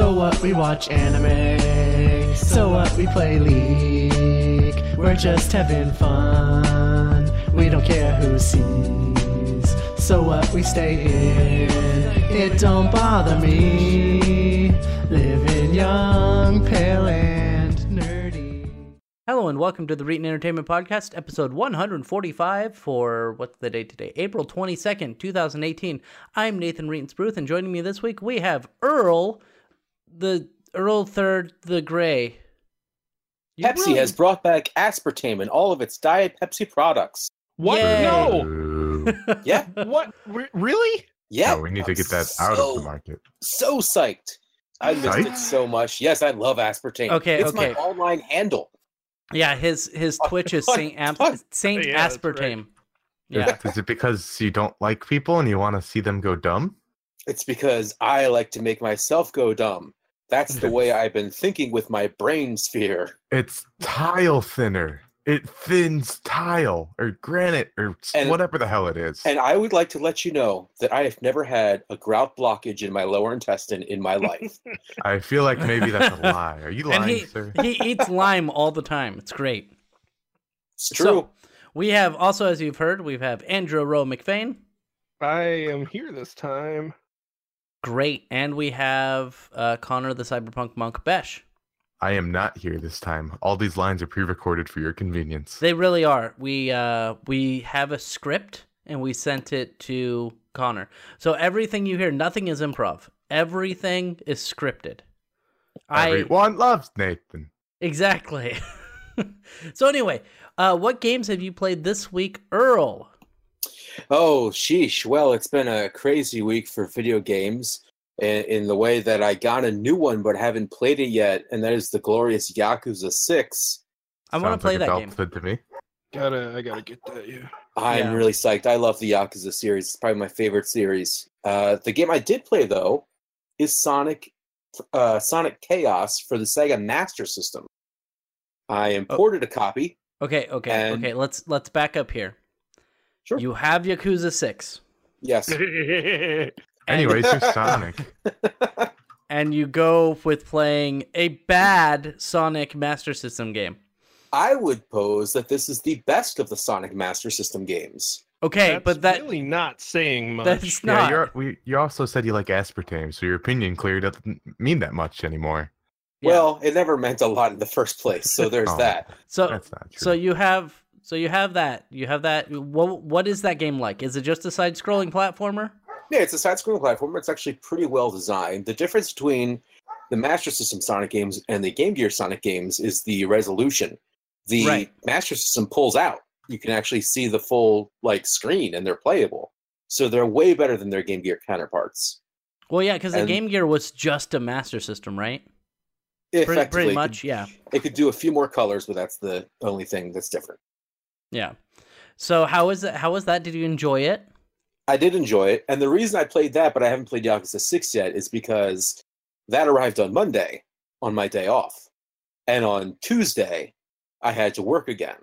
So what? We watch anime. So what? We play League. We're just having fun. We don't care who sees. So what? We stay in. It don't bother me. Living young, pale, and nerdy. Hello and welcome to the Reetin Entertainment Podcast, episode 145 for what's the date today? April 22nd, 2018. I'm Nathan Reetin and joining me this week we have Earl, the Earl Third, the Gray. You Pepsi really- has brought back aspartame in all of its Diet Pepsi products. What? Yay. No. Yeah, What? Re- really? yeah. No, we need to I'm get that out of the market. So psyched. I missed it so much. Yes, I love aspartame. Okay, it's okay. my online handle. Yeah, his his Twitch is Saint Am- Saint Yeah, that's right. Aspartame. Is- Yeah. Is, it because you don't like people and you want to see them go dumb? It's because I like to make myself go dumb. That's the way I've been thinking with my brain sphere. It's tile thinner. It thins tile or granite or And- whatever the hell it is. And I would like to let you know that I have never had a grout blockage in my lower intestine in my life. I feel like maybe that's a lie. Are you And lying, he sir? he eats lime all the time. It's great. It's true. So, we have also, as you've heard, we have Andrew Rowe McFain. I am here this time. Great. And we have uh, Connor the Cyberpunk Monk Besh. I am not here this time. All these lines are pre-recorded for your convenience. They really are. We uh we have a script and we sent it to Connor. So everything you hear, nothing is improv. Everything is scripted. I Everyone loves Nathan. exactly. so anyway, uh what games have you played this week, Earl? Oh, sheesh. Well, it's been a crazy week for video games in, in the way that I got a new one but haven't played it yet, and that is the glorious Yakuza 6. I want to play like that a game. Belted to me. Gotta, I gotta get that. Yeah. I'm Yeah. really psyched. I love the Yakuza series. It's probably my favorite series. Uh, the game I did play, though, is Sonic uh, Sonic Chaos for the Sega Master System. I imported a copy. Okay, okay, And- okay. Let's let's back up here. Sure. You have Yakuza 6 Yes. and- Anyways, you're Sonic. and you go with playing a bad Sonic Master System game. I would pose that this is the best of the Sonic Master System games. Okay, That's but that's really not saying much. that's yeah, not. you're, we, you also said you like aspartame, so your opinion clearly doesn't mean that much anymore. Yeah. Well, it never meant a lot in the first place, so there's Oh. that. so That's not true. so you have so you have that you have that. What what is that game like? Is it just a side-scrolling platformer? Yeah, it's a side-scrolling platformer. It's actually pretty well designed. The difference between the Master System Sonic games and the Game Gear Sonic games is the resolution. The Right. Master System pulls out. You can actually see the full like screen, and they're playable. So they're way better than their Game Gear counterparts. Well, yeah, because the Game Gear was just a Master System, right? Pretty, pretty it much, could- yeah, It could do a few more colors, but that's the only thing that's different. Yeah. So how is it? How was that? Did you enjoy it? I did enjoy it, and the reason I played that, but I haven't played Yakuza Six yet, is because that arrived on Monday on my day off, and on Tuesday I had to work again.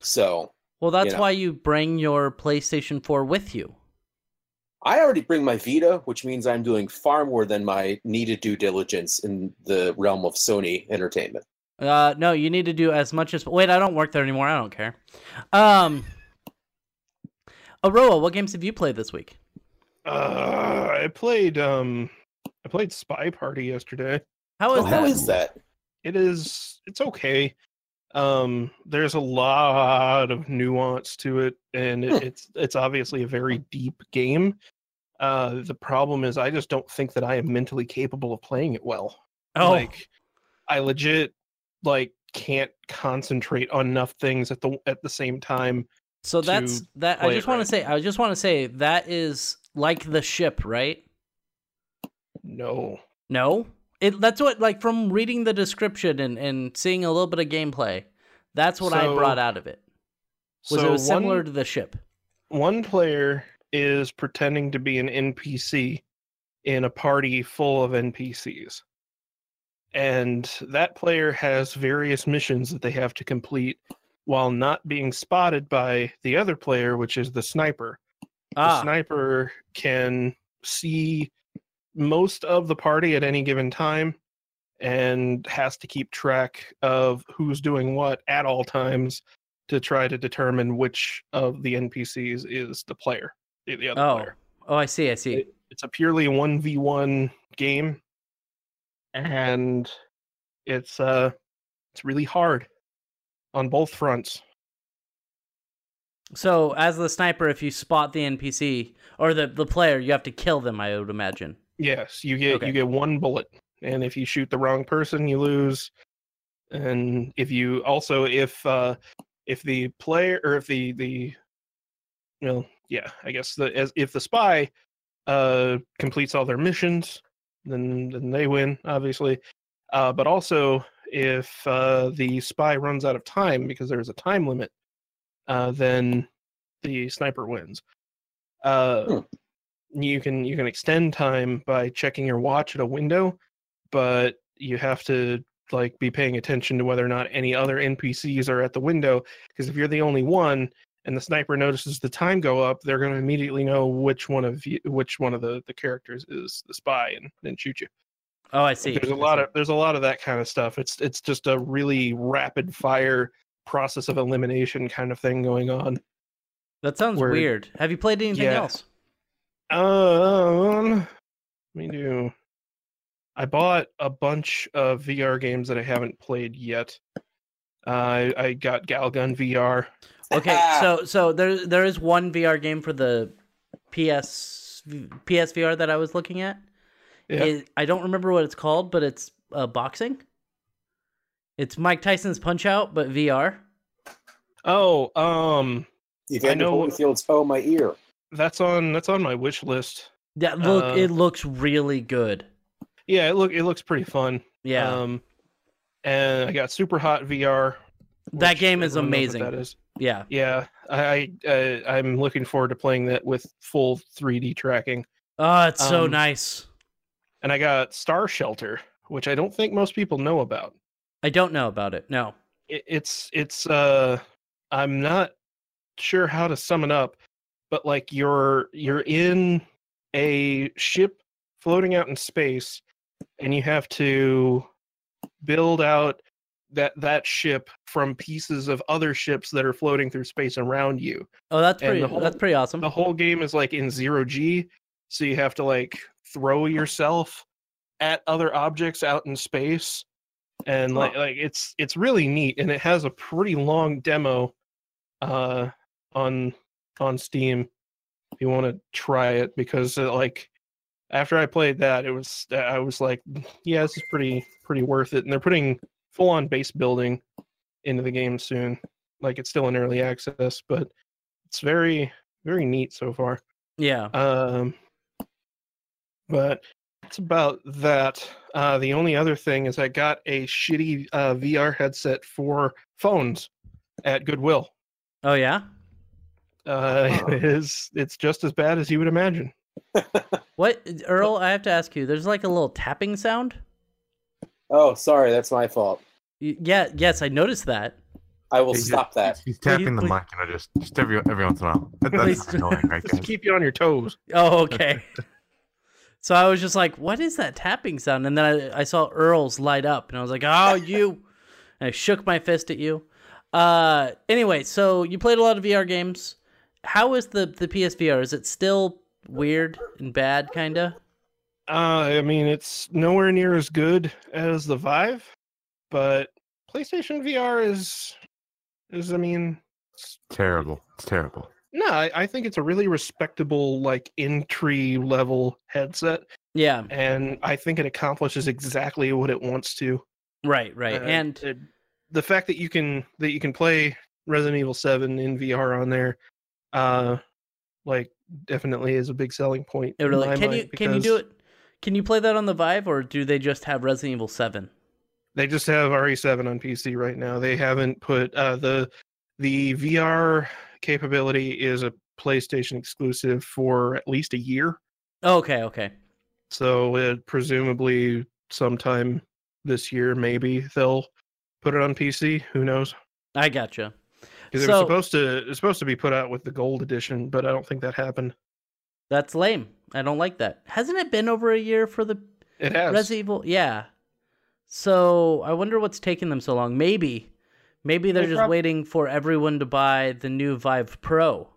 So Well, that's know. why you bring your PlayStation 4 with you. I already bring my Vita, which means I'm doing far more than my needed due diligence in the realm of Sony Entertainment. Uh, no, you need to do as much as. Wait, I don't work there anymore. I don't care. Um, Aroah, what games have you played this week? Uh, I played. Um, I played Spy Party yesterday. How is Oh, how that? is that? It is. It's okay. Um, there's a lot of nuance to it, and it, Hmm. it's it's obviously a very deep game. Uh, the problem is, I just don't think that I am mentally capable of playing it well. Oh, like i legit like can't concentrate on enough things at the at the same time so that's that. I just want right. to say. I just want to say that is like the ship, right? no No, it. That's what like from reading the description and and seeing a little bit of gameplay. That's what I brought out of it. Was so it was similar one, to the ship? one player is pretending to be an npc in a party full of npcs and that player has various missions that they have to complete while not being spotted by the other player which is the sniper the Ah, sniper can see most of the party at any given time and has to keep track of who's doing what at all times to try to determine which of the NPCs is the player, the, the other Oh, player. oh, I see. I see. It- It's a purely 1v1 game and it's uh it's really hard on both fronts. So, as the sniper, if you spot the NPC or the the player, you have to kill them. I would imagine. Yes, you get Okay. you get one bullet, and if you shoot the wrong person, you lose. And if you also if uh if the player or if the the well yeah I guess the as if the spy uh completes all their missions, then then they win obviously. Uh, but also if uh, the spy runs out of time because there's a time limit, uh, then the sniper wins. Uh, Hmm. You can you can extend time by checking your watch at a window, but you have to like be paying attention to whether or not any other NPCs are at the window. Because if you're the only one and the sniper notices the time go up, they're going to immediately know which one of you, which one of the, the characters is the spy and then shoot you. Oh, I see. There's a I lot see. of there's a lot of that kind of stuff. It's it's just a really rapid fire process of elimination kind of thing going on. That sounds where- weird. Have you played anything Yeah. else? Um, let me do. I bought a bunch of VR games that I haven't played yet. Uh, I I got Galgun VR. Okay, so so there there is one VR game for the PS PSVR that I was looking at. Yeah. It- I don't remember what it's called, but it's uh, boxing. It's Mike Tyson's Punch Out, but VR. Oh, um, Evander know- Holyfield's "Oh My Ear." that's on that's on my wish list. That look, Uh, it looks really good. Yeah, it look it looks pretty fun. Yeah, Um, and I got Super Hot VR. that game is everyone knows what amazing. That is. Yeah, Yeah, I I, uh, I'm looking forward to playing that with full 3D tracking. oh, it's so Um, nice. And I got Star Shelter, which I don't think most people know about. I don't know about it. No. It, it's it's uh I'm not sure how to sum it up, but like you're you're in a ship floating out in space and you have to build out that that ship from pieces of other ships that are floating through space around you. Oh, that's And pretty. whole- that's pretty awesome. the whole game is like in zero g so you have to like throw yourself at other objects out in space and like like it's it's really neat and it has a pretty long demo uh on on steam if you want to try it because uh, like after i played that it was i was like yeah this is pretty pretty worth it. And they're putting full on base building into the game soon. Like it's still in early access but it's very very neat so far. Yeah. um but that's about that. Uh the only other thing is i got a shitty uh vr headset for phones at goodwill. Oh yeah. uh it is it's just as bad as you would imagine What Earl? I have to ask you. There's like a little tapping sound. Oh, sorry, that's my fault. Y- Yeah. Yes, I noticed that. I will He just- stop that. He's tapping the please- mic, you know, just just every every once in a while. That, that's do- annoying, right, just guys? keep you on your toes Oh, okay. so I was just like, "What is that tapping sound?" And then I, I saw Earl's light up, and I was like, "Oh, you!" and I shook my fist at you. Uh, anyway, so you played a lot of VR games. How is the the PSVR? Is it still weird and bad, kinda? uh i mean it's nowhere near as good as the vive but playstation vr is is i mean it's Terrible. It's terrible. No, I, I think it's a really respectable, like entry level headset, Yeah, and I think it accomplishes exactly what it wants to. right, right. Uh, and it- the fact that you can that you can play Resident Evil Seven in VR on there, uh, like definitely is a big selling point. it really can you can you do it? Can you play that on the Vive, or do they just have Resident Evil Seven? They just have RE7 on PC right now. They haven't put uh, the the VR capability is a PlayStation exclusive for at least a year. Okay, okay. So it presumably sometime this year, maybe they'll put it on PC. Who knows? I gotcha. Because it was supposed to it's supposed to be put out with the gold edition, but I don't think that happened. That's lame. I don't like that. Hasn't it been over a year for the It has. Resident Evil? Yeah. So I wonder what's taking them so long. Maybe, maybe they're They just prob- waiting for everyone to buy the new Vive Pro.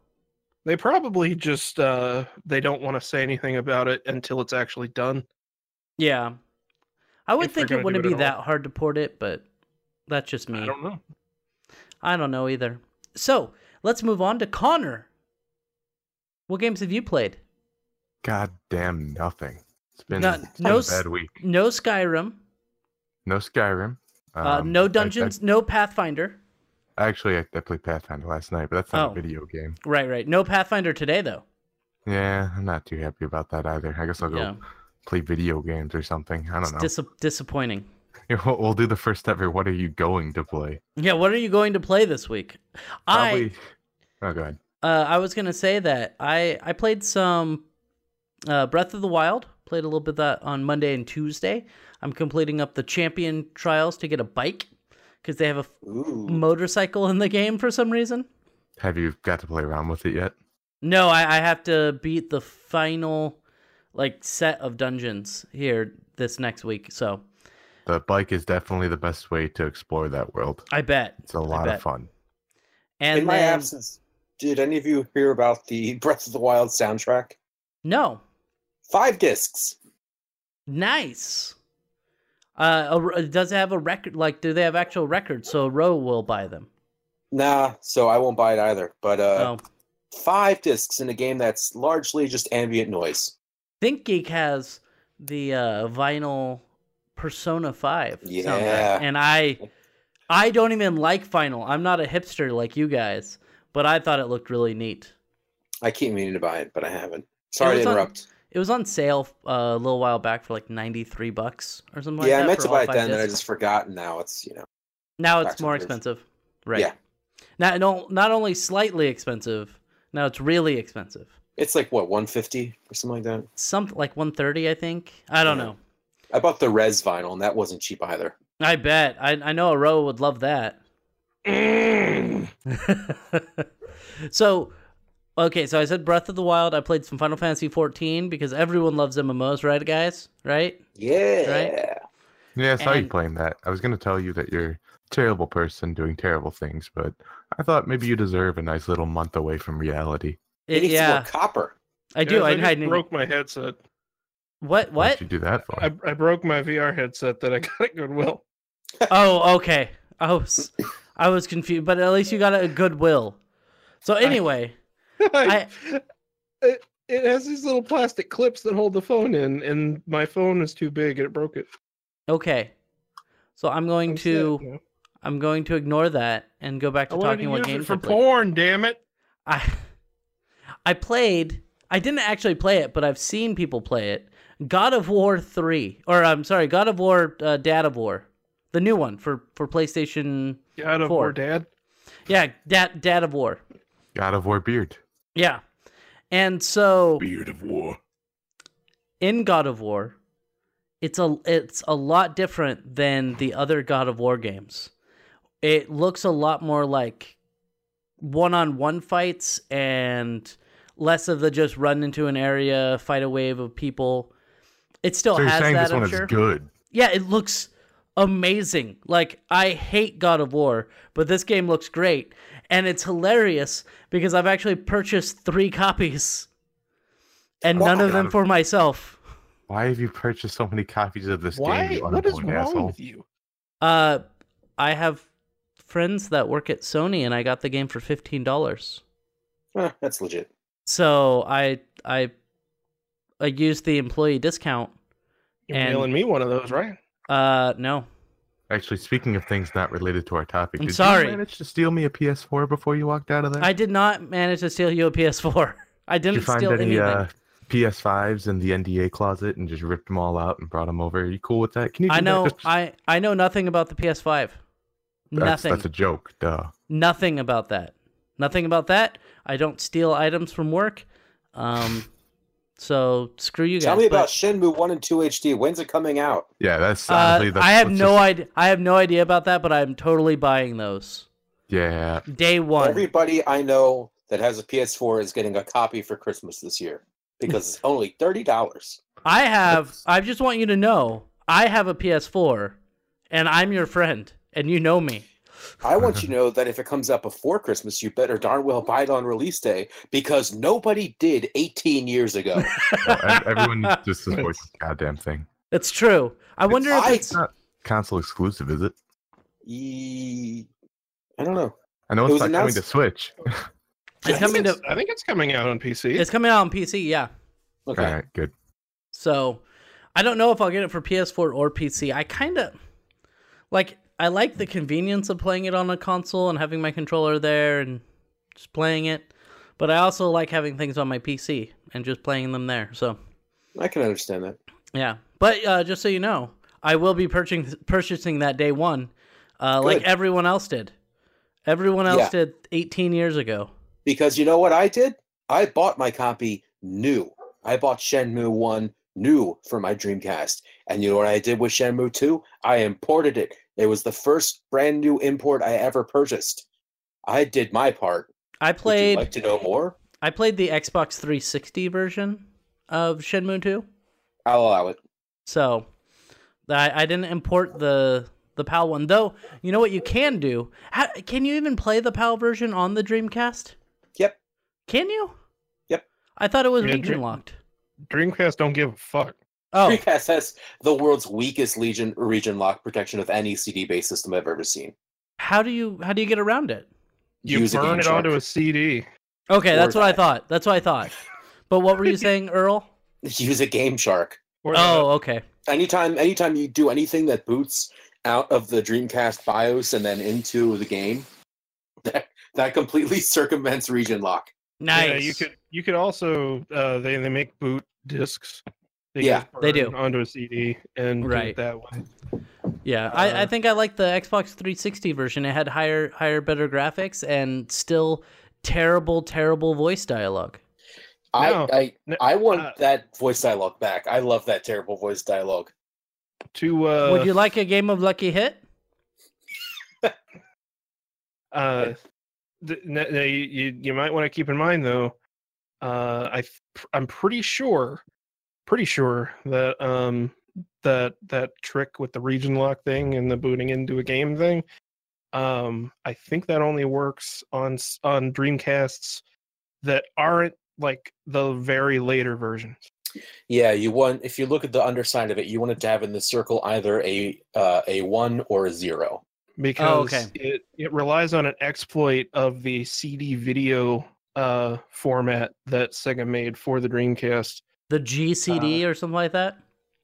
They probably just uh they don't want to say anything about it until it's actually done. Yeah. I would If think it wouldn't it be that all. hard to port it, but that's just me. I don't know. I don't know either. So let's move on to Connor. What games have you played? God damn nothing. It's been, No- it's been no a bad week. No Skyrim, No Skyrim. uh, Um, no I- I- Dungeons, no Pathfinder. actually, I, I played Pathfinder last night, but that's not Oh. a video game. Right, right. No Pathfinder today, though. Yeah, I'm not too happy about that either. I guess I'll go Yeah, play video games or something. I don't know. dis- disappointing. We'll we'll do the first ever. What are you going to play? Yeah, what are you going to play this week? I Oh, go ahead. uh, I was gonna say that I I played some uh, Breath of the Wild. Played a little bit of that on Monday and Tuesday. I'm completing up the champion trials to get a bike because they have a f- Ooh. motorcycle in the game for some reason. Have you got to play around with it yet? No, I, I have to beat the final like set of dungeons here this next week. So The bike is definitely the best way to explore that world. I bet. It's a lot of fun. And In my absence, did any of you hear about the Breath of the Wild soundtrack? no, Five discs. nice. Uh, a- does it have a record? Like, do they have actual records? So Row will buy them. Nah, so I won't buy it either. But uh, oh, five discs in a game that's largely just ambient noise. Think Geek has the uh, vinyl Persona Five. soundtrack, Yeah. and I, I don't even like Final. I'm not a hipster like you guys, but I thought it looked really neat. I keep meaning to buy it, but I haven't. Sorry to was on- interrupt. It was on sale uh, a little while back for like 93 bucks or something like yeah, that. I meant to buy it then, and I just forgot. And now it's you know. Now it's more expensive. Right. Yeah. Now, no, not only slightly expensive, now it's really expensive. It's like what 150 or something like that. Something like 130, I think. I don't Yeah. know. I bought the res vinyl, and that wasn't cheap either. I bet. I, I know a row would love that. Mm. so, okay, so I said Breath of the Wild. I played some Final Fantasy 14 because everyone loves MMOs, right, guys? Right? Yeah. Right? Yeah, I saw you playing that. I was going to tell you that you're a terrible person doing terrible things, but I thought maybe you deserve a nice little month away from reality. It It- needs yeah, more copper. I do. Guys, I, I, just I, broke my headset. What? What'd you do that for? I, I broke my VR headset that I got at Goodwill. Oh, okay. I was, I was confused, but at least you got a goodwill. So anyway, I, it, it has these little plastic clips that hold the phone in, and my phone is too big and it broke it. okay. So I'm going I'm to, you know. I'm going to ignore that and go back to I wanted talking to what use it games for I played. porn. Damn it! I, I played. I didn't actually play it, but I've seen people play it. God of War three, or I'm sorry, God of War, uh, Dad of War, the new one for for PlayStation. God of Four. War, Dad. Yeah, Dad, Dad of War. God of War beard. Yeah, and so Beard of War. in God of War, it's a it's a lot different than the other God of War games. It looks a lot more like one-on-one fights and less of the just run into an area, fight a wave of people. It still So you're has saying that, this one I'm is sure. good? Yeah, it looks amazing. Like I hate God of War, but this game looks great, and it's hilarious because I've actually purchased three copies, and Wow. none of them of- for myself. Why have you purchased so many copies of this Why? game? You What is wrong asshole? with you? Uh, I have friends that work at Sony, and I got the game for fifteen dollars. Huh, that's legit. So I I I used the employee discount. You're And- mailing me one of those, right? Uh, no, Actually, speaking of things not related to our topic, I'm did sorry. you manage to steal me a PS4 before you walked out of there? I did not manage to steal you a PS4. I didn't didn't you find steal any anything. uh, PS5s in the NDA closet and just ripped them all out and brought them over? Are you cool with that? Can you? Do I know Just- I I know nothing about the PS5. that's, nothing. That's a joke. Duh. Nothing about that. Nothing about that. I don't steal items from work. Um so screw you guys. Tell me but, about Shenmue One and Two HD. When's it coming out? Yeah, that's uh, honestly. that's, I have no just- idea I have no idea about that, but I'm totally buying those. Yeah, Day 1. Everybody I know that has a PS4 is getting a copy for Christmas this year because it's only thirty dollars. I have. That's- I just want you to know. I have a PS4, and I'm your friend, and you know me. I want you to know that if it comes out before Christmas, you better darn well buy it on release day because nobody did 18 years ago. Oh, no, everyone just supports the goddamn thing. It's true. I wonder if I- it's. It's not console exclusive, is it? Ye- I don't know. I know it's was not coming to announced- Switch. I It's think coming to. I think it's coming out on PC. It's coming out on PC. Yeah. Okay. All right, good. So I don't know if I'll get it for PS4 or PC. I kind of like I like the convenience of playing it on a console and having my controller there and just playing it. But I also like having things on my PC and just playing them there. So I can understand that. yeah. But uh, just so you know, I will be purchasing purchasing that day one, uh, like everyone else did. Everyone else Yeah. did 18 years ago. Because you know what I did? I bought my copy new. I bought Shenmue 1 new for my Dreamcast. And you know what I did with Shenmue 2? I imported it. It was the first brand new import I ever purchased. I did my part. I played. Would you like to know more? I played the Xbox 360 version of Shenmue 2. I'll allow it. So I, I didn't import the the PAL one though. You know what you can do? How, can you even play the PAL version on the Dreamcast? Yep. Can you? Yep. I thought it was Yeah, region Dream- locked. Dreamcast don't give a fuck. Oh, Dreamcast has the world's weakest legion region lock protection of any CD-based system I've ever seen. how do you how do you get around it? You Use a burn it Shark. onto a CD. Okay, that's Or what I thought. That's what I thought. But what were you saying, Earl? Use a Game Shark. Or Oh, okay. Anytime, anytime you do anything that boots out of the Dreamcast BIOS and then into the game, that, that completely circumvents region lock. Nice. Yeah, you could you could also uh, they they make boot discs. They Yeah, they do. onto a CD and do it Right. that way. Yeah, I, I Uh, think I like the Xbox 360 version. It had higher, higher, better graphics and still terrible, terrible voice dialogue. No, I, I, no, I want uh, that voice dialogue back. I love that terrible voice dialogue. To uh, Would you like a game of Lucky Hit? uh, th- n- n- you, you you might want to keep in mind though. Uh, I I'm pretty sure, pretty sure that um that that trick with the region lock thing and the booting into a game thing. Um, I think that only works on on Dreamcasts that aren't like the very later versions. Yeah, you want if you look at the underside of it, you want it to have in the circle either a uh, a one or a zero. because okay. it, it relies on an exploit of the CD video uh, format that Sega made for the Dreamcast. The GCD or something like that?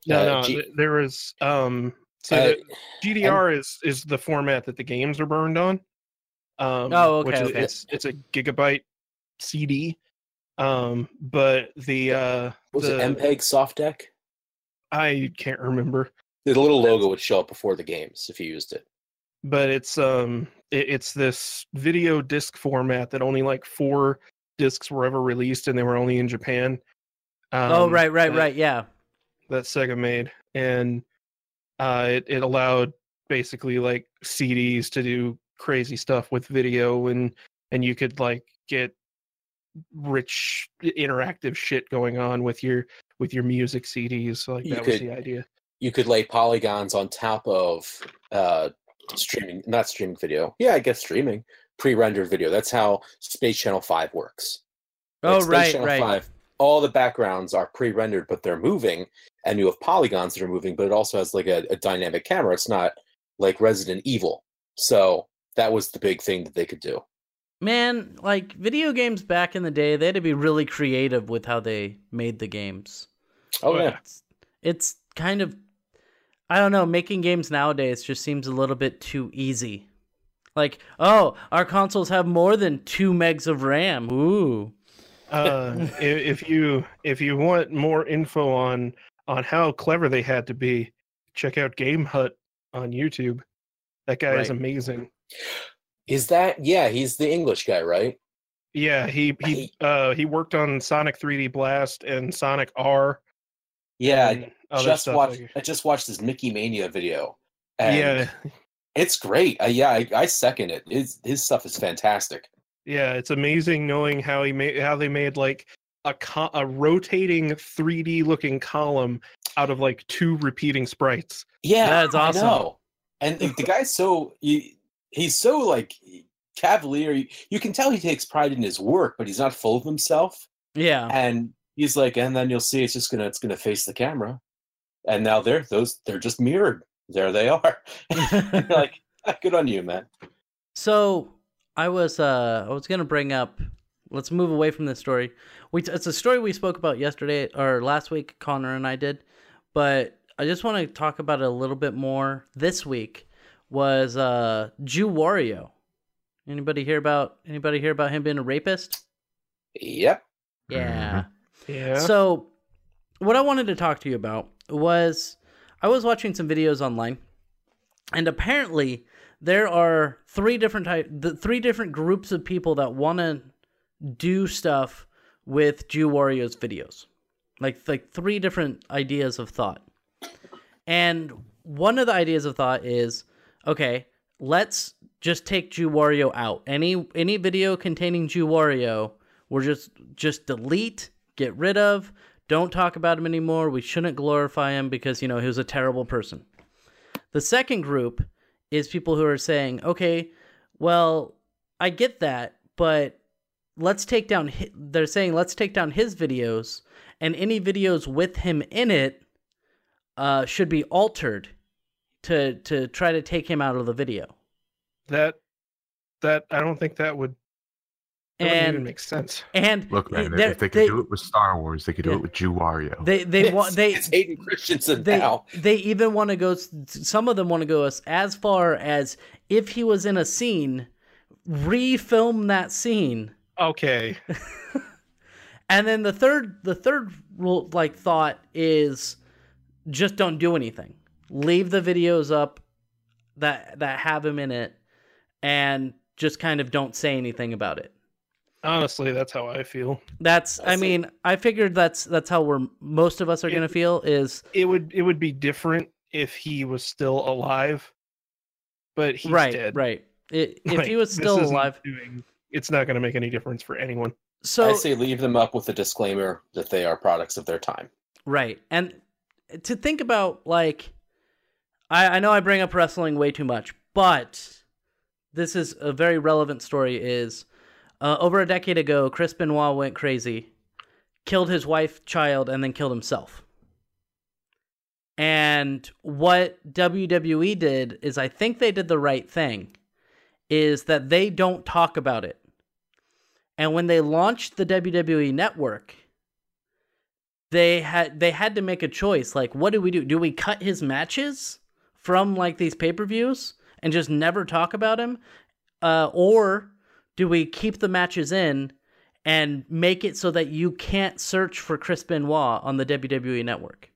No, Uh, no, G- th- there is um, so Uh, the GDR is is the format that the games are burned on. Um, Oh, which okay, is okay. it's it's a gigabyte CD. Um, but the uh, was the, it MPEG Sofdec? I can't remember. The little logo would show up before the games if you used it. but it's um it, it's this video disc format that only like four discs were ever released and they were only in Japan. Um, oh, right, right, that, right. Yeah. That Sega made, and uh, it it allowed basically like CDs to do crazy stuff with video, and and you could like get rich interactive shit going on with your with your music CDs. Like You that was the idea. You could lay polygons on top of uh, streaming, not streaming video. Yeah, I guess streaming pre-rendered video. That's how Space Channel Five works. Like, Oh, Space right, Channel right. 5, all the backgrounds are pre-rendered, but they're moving, and you have polygons that are moving, but it also has like a, a dynamic camera. It's not like Resident Evil. So that was the big thing that they could do. Man, like video games back in the day, they had to be really creative with how they made the games. Oh yeah, It's, it's kind of, I don't know, making games nowadays just seems a little bit too easy. Like, oh, our consoles have more than two megs of RAM. Ooh. uh, if you if you want more info on on how clever they had to be, check out Game Hut on YouTube. That guy is amazing. is that yeah? He's the English guy, right? Yeah, he he uh he worked on Sonic 3D Blast and Sonic R. Yeah, and I just watched. like- I just watched this Mickey Mania video. And yeah, it's great. Uh, yeah, I, I second it. His his stuff is fantastic. Yeah, it's amazing knowing how he made how they made like a co- a rotating 3D looking column out of like two repeating sprites. Yeah, That's awesome. And the the guy's so he, he's so like cavalier. You, you can tell he takes pride in his work, but he's not full of himself. Yeah. And he's like, and then you'll see it's just gonna it's gonna face the camera. And now they're those they're just mirrored. There they are. Like, "Ah, good on you, man. So I was uh I was gonna bring up. Let's move away from this story. We it's a story we spoke about yesterday or last week. Connor and I did, but I just want to talk about it a little bit more this week. Was uh Jew Wario? Anybody hear about anybody hear about him being a rapist? Yep. Yeah. Yeah. So, what I wanted to talk to you about was I was watching some videos online, and apparently there are three different type, the three different groups of people that want to do stuff with Jew Wario's videos, like like three different ideas of thought. And one of the ideas of thought is, okay, let's just take Jew Wario out. Any any video containing Jew Wario, we're just just delete, get rid of, don't talk about him anymore. We shouldn't glorify him because you know he was a terrible person. The second group is people who are saying, okay, well, I get that, but let's take down. They're saying let's take down his videos, and any videos with him in it uh, should be altered to to try to take him out of the video. that that I don't think that would that wouldn't even And sense. and Look, man, they're- if they could they- do it with Star Wars, they could do Yeah. it with Jew Wario. they they want they it's Hayden Christensen they now. they even want to go some of them want to go as, as far as if he was in a scene refilm that scene Okay. and then the third the third rule like thought is just don't do anything leave the videos up that that have him in it and just kind of don't say anything about it Honestly, that's how I feel. that's i I see. mean i figured that's that's how we're most of us are It- going to feel is It would it would be different if he was still alive, but he's right dead. right it, if Like, he was still alive doing, it's not going to make any difference for anyone. so I say leave them up with a disclaimer that they are products of their time. Right. And to think about like I, I know I bring up wrestling way too much, but this is a very relevant story is uh, over a decade ago, Chris Benoit went crazy, killed his wife, child, and then killed himself. And what WWE did is I think they did the right thing is that they don't talk about it. And when they launched the WWE network, they had they had to make a choice like what do we do do we cut his matches from like these pay-per-views and just never talk about him uh, or do we keep the matches in and make it so that you can't search for Chris Benoit on the WWE network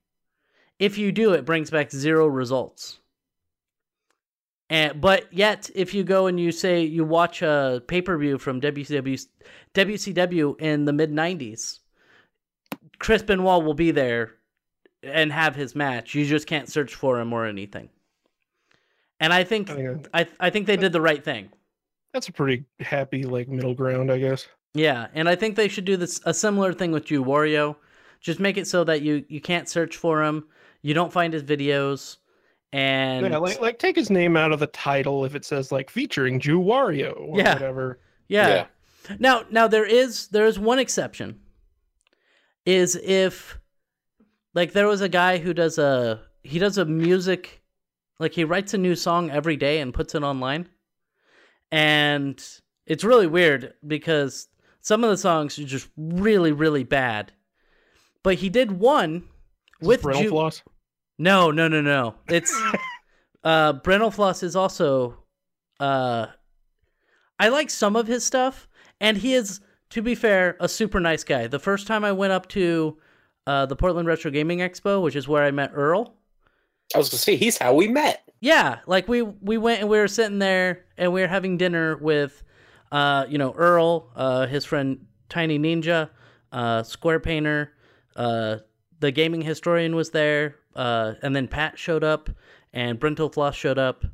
if you do it brings back zero results and but yet if you go and you say you watch a pay-per-view from WCW WCW in the mid 90s Chris Benoit will be there and have his match. You just can't search for him or anything. And I think I think I I think they did the right thing. That's a pretty happy like middle ground, I guess. Yeah, and I think they should do this a similar thing with Jew Wario. Just make it so that you you can't search for him, you don't find his videos, and yeah, like like take his name out of the title if it says like featuring Jew Wario or Yeah. whatever. yeah. Now now there is there is one exception. Is if like there was a guy who does a he does a music like he writes a new song every day and puts it online. And it's really weird because some of the songs are just really really bad. But he did one Is with Brental Ju- floss. No, no, no, no. It's uh Brental Floss is also uh I like some of his stuff and he is to be fair a super nice guy. The first time I went up to uh the Portland Retro Gaming Expo, which is where I met Earl. I was gonna say he's how we met. Yeah, like we we went and we were sitting there and we were having dinner with uh you know Earl, uh his friend Tiny Ninja, uh Square Painter, uh the gaming historian was there, uh and then Pat showed up and Brental Floss showed up.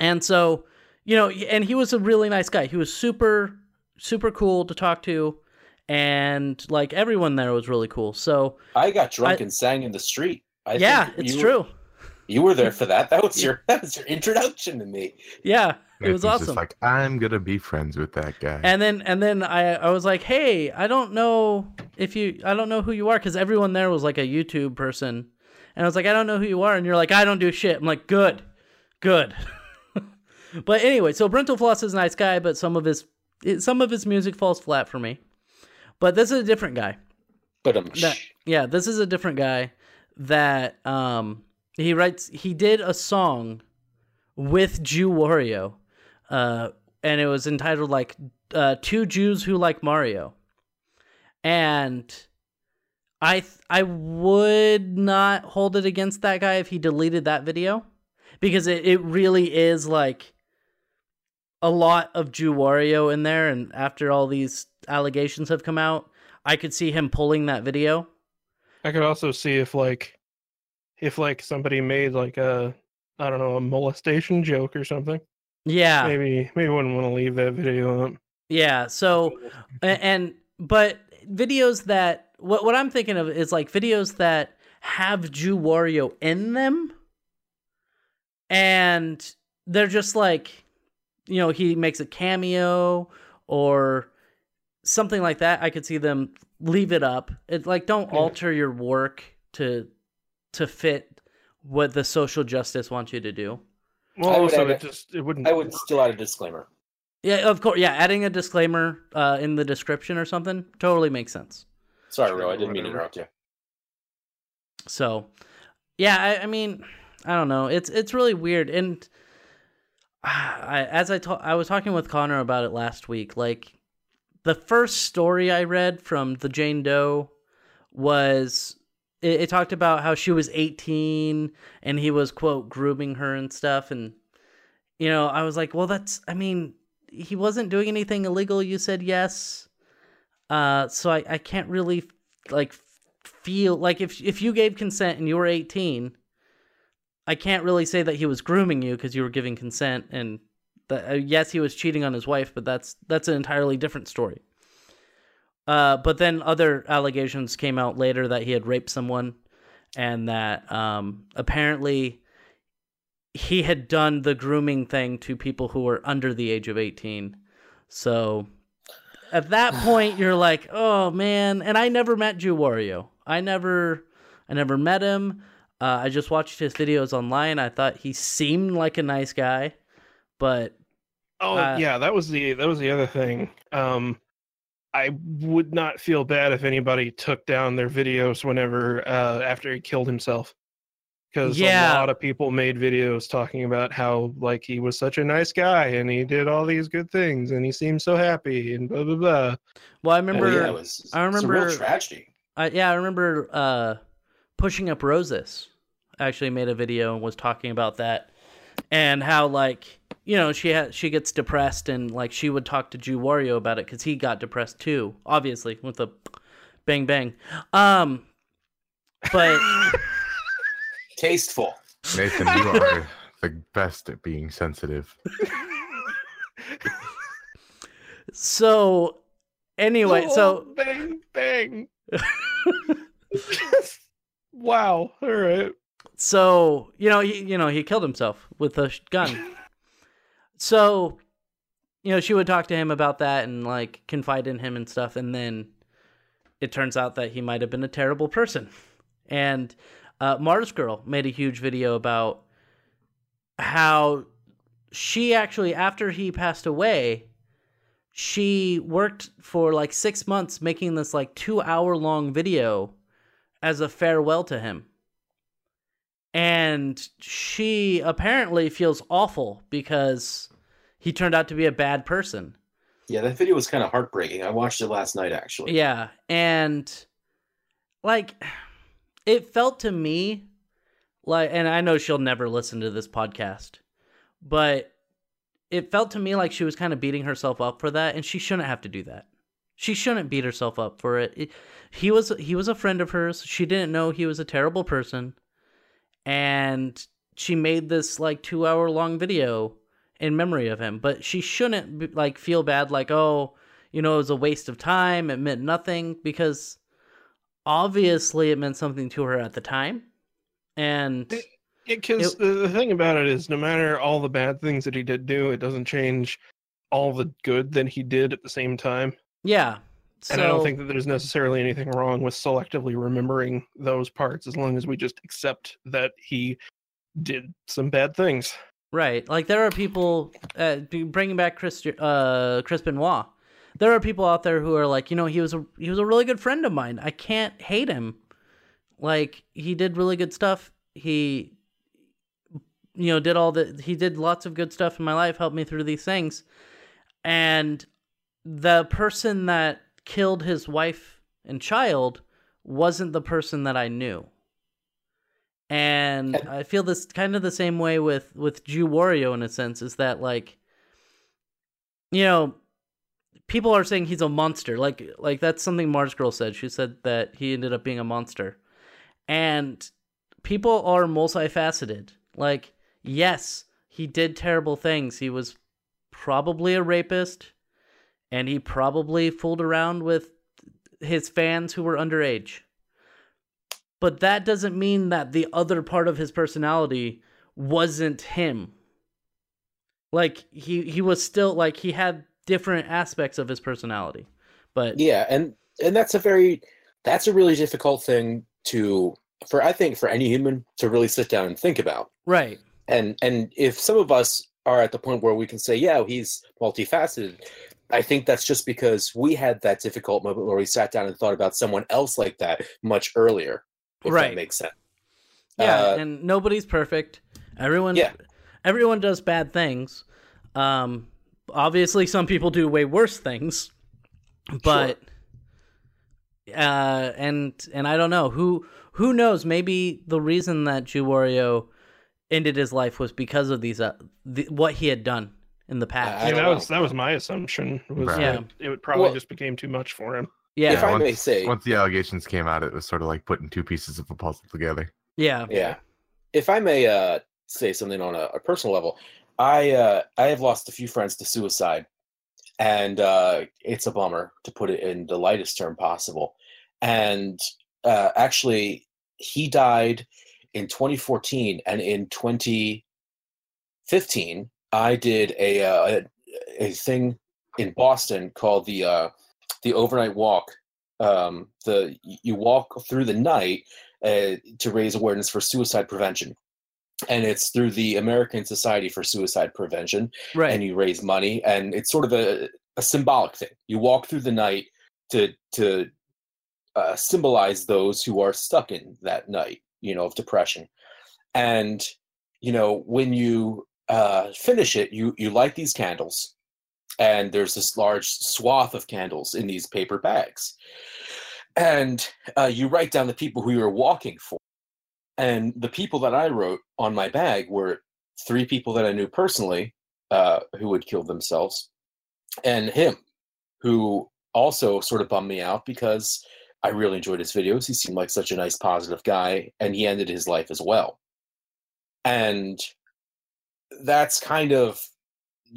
And so, you know, and he was a really nice guy. He was super super cool to talk to and like everyone there was really cool. So I got drunk I- and sang in the street. I yeah, it's you true. Were, you were there for that. That was your that was your introduction to me. Yeah, it was awesome. Just like I'm gonna be friends with that guy. and then and then I I was like, hey, I don't know if you I don't know who you are because everyone there was like a YouTube person, and I was like, I don't know who you are, and you're like, I don't do shit. I'm like, good, good. but anyway, so Brental Floss is a nice guy, but some of his it, some of his music falls flat for me. But this is a different guy. But um, That- yeah, this is a different guy that um he writes he did a song with Jew Wario. Uh and it was entitled like uh Two Jews Who Like Mario. And I th- I would not hold it against that guy if he deleted that video because it, it really is like a lot of Jew Wario in there and after all these allegations have come out, I could see him pulling that video. I could also see if like if like somebody made like a I don't know a molestation joke or something. Yeah. Maybe maybe wouldn't want to leave that video up. Yeah. So and but videos that what what I'm thinking of is like videos that have Jew Wario in them and they're just like you know, he makes a cameo or something like that. I could see them leave it up. It like don't Yeah. alter your work to to fit what the social justice wants you to do. Well, I would also it just it wouldn't. I would still add a disclaimer. Yeah, of course. Yeah, adding a disclaimer uh, in the description or something totally makes sense. Sorry, Ro, I didn't mean to interrupt you. So, yeah, I, I mean, I don't know. It's it's really weird, and I, as I ta- I was talking with Connor about it last week. Like, the first story I read from the Jane Doe was it, it talked about how she was 18 and he was quote grooming her and stuff, and you know, I was like, well, that's. I mean, he wasn't doing anything illegal. You said yes. Uh, so I, I can't really like feel like if if you gave consent and you were 18 i can't really say that he was grooming you because you were giving consent and that uh, yes he was cheating on his wife but that's that's an entirely different story uh but then other allegations came out later that he had raped someone and that um apparently he had done the grooming thing to people who were under the age of 18 so at that point you're like oh man. And i never met jew wario. I never i never met him. Uh, i just watched his videos online. I thought he seemed like a nice guy but Oh Uh, yeah, that was the that was the other thing. Um, I would not feel bad if anybody took down their videos whenever uh, after he killed himself, because Yeah. a lot of people made videos talking about how like he was such a nice guy and he did all these good things and he seemed so happy and blah blah blah. well i Oh, remember yeah, it was, I it's a remember- real tragedy. I, yeah, I remember uh, pushing up roses. Actually, made a video and was talking about that, and how like you know she had she gets depressed and like she would talk to Jew Wario about it because he got depressed too, obviously with the bang bang. Um, but Tasteful. Nathan, you are the best at being sensitive. so anyway, so Oh, bang bang. wow. All right. so you know he you know he killed himself with a gun so you know she would talk to him about that and like confide in him and stuff and then it turns out that he might have been a terrible person. And uh, MarzGurl made a huge video about how she actually after he passed away she worked for like six months making this like two hour long video as a farewell to him. And she apparently feels awful because he turned out to be a bad person. Yeah, that video was kind of heartbreaking. I watched it last night, actually. Yeah, and like it felt to me like and I know she'll never listen to this podcast, but it felt to me like she was kind of beating herself up for that and she shouldn't have to do that. She shouldn't beat herself up for it. it he was he was a friend of hers. She didn't know he was a terrible person and she made this like 2 hour long video in memory of him, but she shouldn't like feel bad like, "Oh, you know, it was a waste of time. It meant nothing because obviously it meant something to her at the time. And Because the thing about it is, no matter all the bad things that he did do, it doesn't change all the good that he did at the same time. yeah. So, And I don't think that there's necessarily anything wrong with selectively remembering those parts as long as we just accept that he did some bad things. Right. Like there are people uh, bringing back Chris uh Chris Benoit. There are people out there who are like, you know, he was a he was a really good friend of mine. I can't hate him. Like he did really good stuff. He you know, did all the he did lots of good stuff in my life, helped me through these things. And the person that killed his wife and child wasn't the person that I knew and I feel this kind of the same way with with Jew Wario in a sense is that like you know people are saying he's a monster. Like like that's something MarzGurl said. She said that he ended up being a monster. And people are multifaceted. Like yes he did terrible things. He was probably a rapist and he probably fooled around with his fans who were underage but that doesn't mean that the other part of his personality wasn't him like he he was still like he had different aspects of his personality but Yeah, and and that's a very that's a really difficult thing to for I think for any human to really sit down and think about. right And and if some of us are at the point where we can say, yeah, he's multifaceted, I think that's just because we had that difficult moment where we sat down and thought about someone else like that much earlier. If Right. that makes sense. yeah Uh, and nobody's perfect everyone Yeah. everyone does bad things um obviously some people do way worse things but uh and and i don't know who who knows maybe the reason that Jew Wario ended his life was because of these uh the, what he had done in the past I I mean, that know. was that was my assumption. Was Right. Yeah. that it probably Well- just became too much for him. Yeah If I may once, say- once the allegations came out, it was sort of like putting two pieces of a puzzle together. yeah Yeah. If I may uh, say something on a, a personal level, I uh, I have lost a few friends to suicide, and uh, it's a bummer to put it in the lightest term possible. And uh, actually, he died in 2014, and in 2015, I did a uh, a, a thing in Boston called the uh, the overnight walk. Um, the you walk through the night uh, to raise awareness for suicide prevention. And it's through the American Society for Suicide Prevention, right and you raise money, and it's sort of a, a symbolic thing. You walk through the night to to uh, symbolize those who are stuck in that night, you know, of depression. And you know, when you uh, finish it, you you light these candles, and there's this large swath of candles in these paper bags, and uh, you write down the people who you're walking for. And the people that I wrote on my bag were three people that I knew personally uh, who would kill themselves, and him, who also sort of bummed me out because I really enjoyed his videos. He seemed like such a nice, positive guy, and he ended his life as well. And that's kind of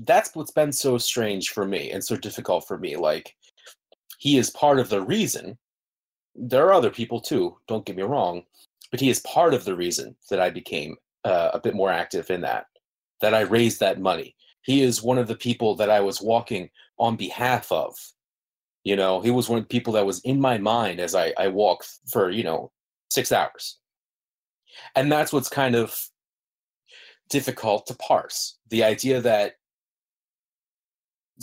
that's what's been so strange for me and so difficult for me. Like he is part of the reason. There are other people too. Don't get me wrong, but he is part of the reason that I became uh, a bit more active in that. That I raised that money. He is one of the people that I was walking on behalf of. You know, he was one of the people that was in my mind as I, I walked for, you know, six hours. And that's what's kind of difficult to parse. The idea that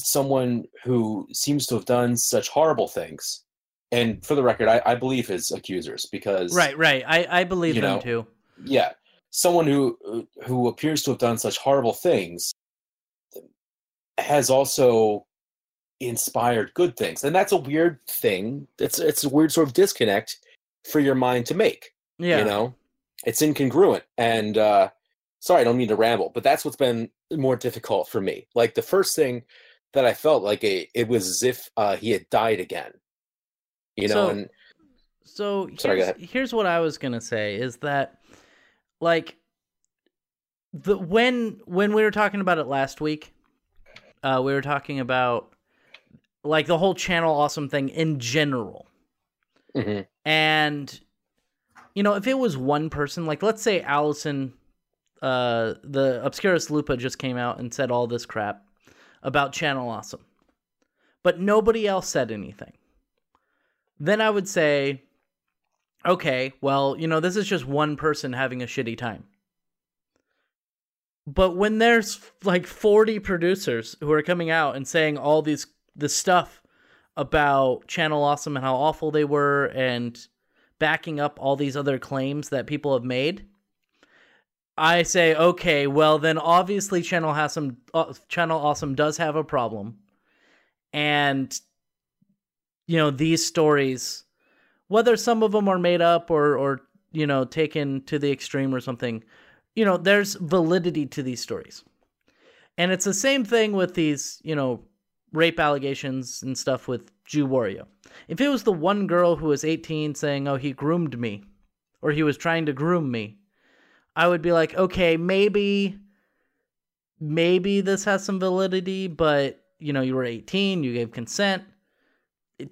someone who seems to have done such horrible things, and for the record, I, I believe his accusers because right right i i believe them know, too yeah, someone who who appears to have done such horrible things has also inspired good things, and that's a weird thing. It's it's a weird sort of disconnect for your mind to make. yeah You know, it's incongruent, and uh, sorry, I don't mean to ramble, but that's what's been more difficult for me. Like the first thing that I felt like a, it was as if uh, he had died again. You know, So- and So Sorry, go here's, here's what I was gonna say is that like the when when we were talking about it last week, uh, we were talking about like the whole channel awesome thing in general. Mhm. And you know, if it was one person, like let's say Allison uh the Obscurus Lupa just came out and said all this crap about channel awesome. But nobody else said anything. Then I would say okay, well, you know, this is just one person having a shitty time. But when there's like 40 producers who are coming out and saying all these this stuff about Channel Awesome and how awful they were and backing up all these other claims that people have made, I say, okay, well then obviously Channel Awesome uh, Channel Awesome does have a problem. And you know, these stories whether some of them are made up or or you know, taken to the extreme or something, you know, there's validity to these stories. And it's the same thing with these, you know, rape allegations and stuff with Jew Wario. If it was the one girl who was 18 saying, "Oh, he groomed me," or he was trying to groom me, I would be like, "Okay, maybe maybe this has some validity, but you know, you were 18, you gave consent. It,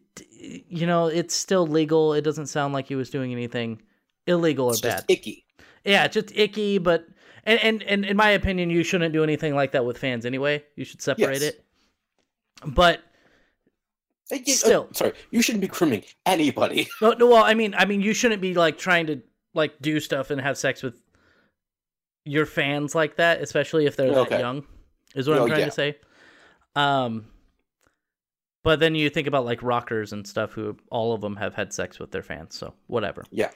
you know, it's still legal. It doesn't sound like he was doing anything illegal or It's bad. just icky. Yeah, just icky, but and, and and in my opinion, you shouldn't do anything like that with fans anyway. You should separate Yes. it. But you- uh, Still. sorry, you shouldn't be grooming anybody. no, no, well, I mean, I mean, you shouldn't be like trying to like do stuff and have sex with your fans like that, especially if they're that young. Is what Oh, I'm trying yeah. to say. Um, but then you think about like rockers and stuff who all of them have had sex with their fans, so whatever. Yeah.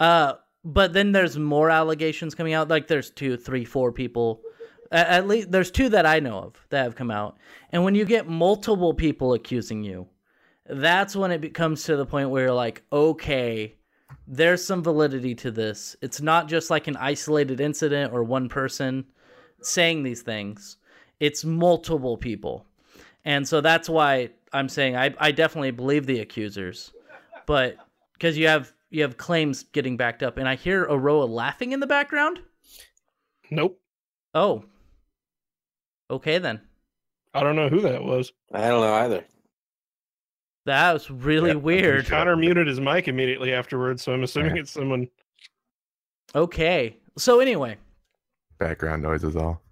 Uh, but then there's more allegations coming out. Like there's two, three, four people. At, at least there's two that I know of that have come out. And when you get multiple people accusing you, that's when it becomes to the point where you're like, okay, there's some validity to this. It's not just like an isolated incident or one person saying these things. It's multiple people. And so that's why I'm saying I, I definitely believe the accusers. But because you have you have claims getting backed up and I hear Aroah laughing in the background. Nope. Oh. Okay then. I don't know who that was. I don't know either. That was really Yeah, weird. sure. Connor muted his mic immediately afterwards, so I'm assuming Yeah. it's someone. Okay. So anyway, Background noise is all.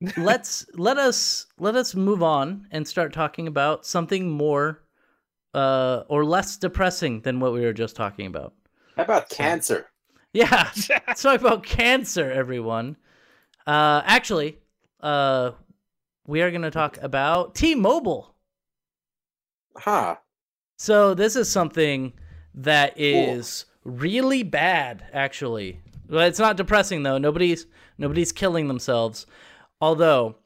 let's let us let us move on and start talking about something more uh or less depressing than what we were just talking about. How about cancer? Yeah. Let's talk about cancer, everyone. Uh actually, uh we are going to talk about T-Mobile. Huh. So this is something that is really bad, actually. Well, it's not depressing though. Nobody's nobody's killing themselves. Although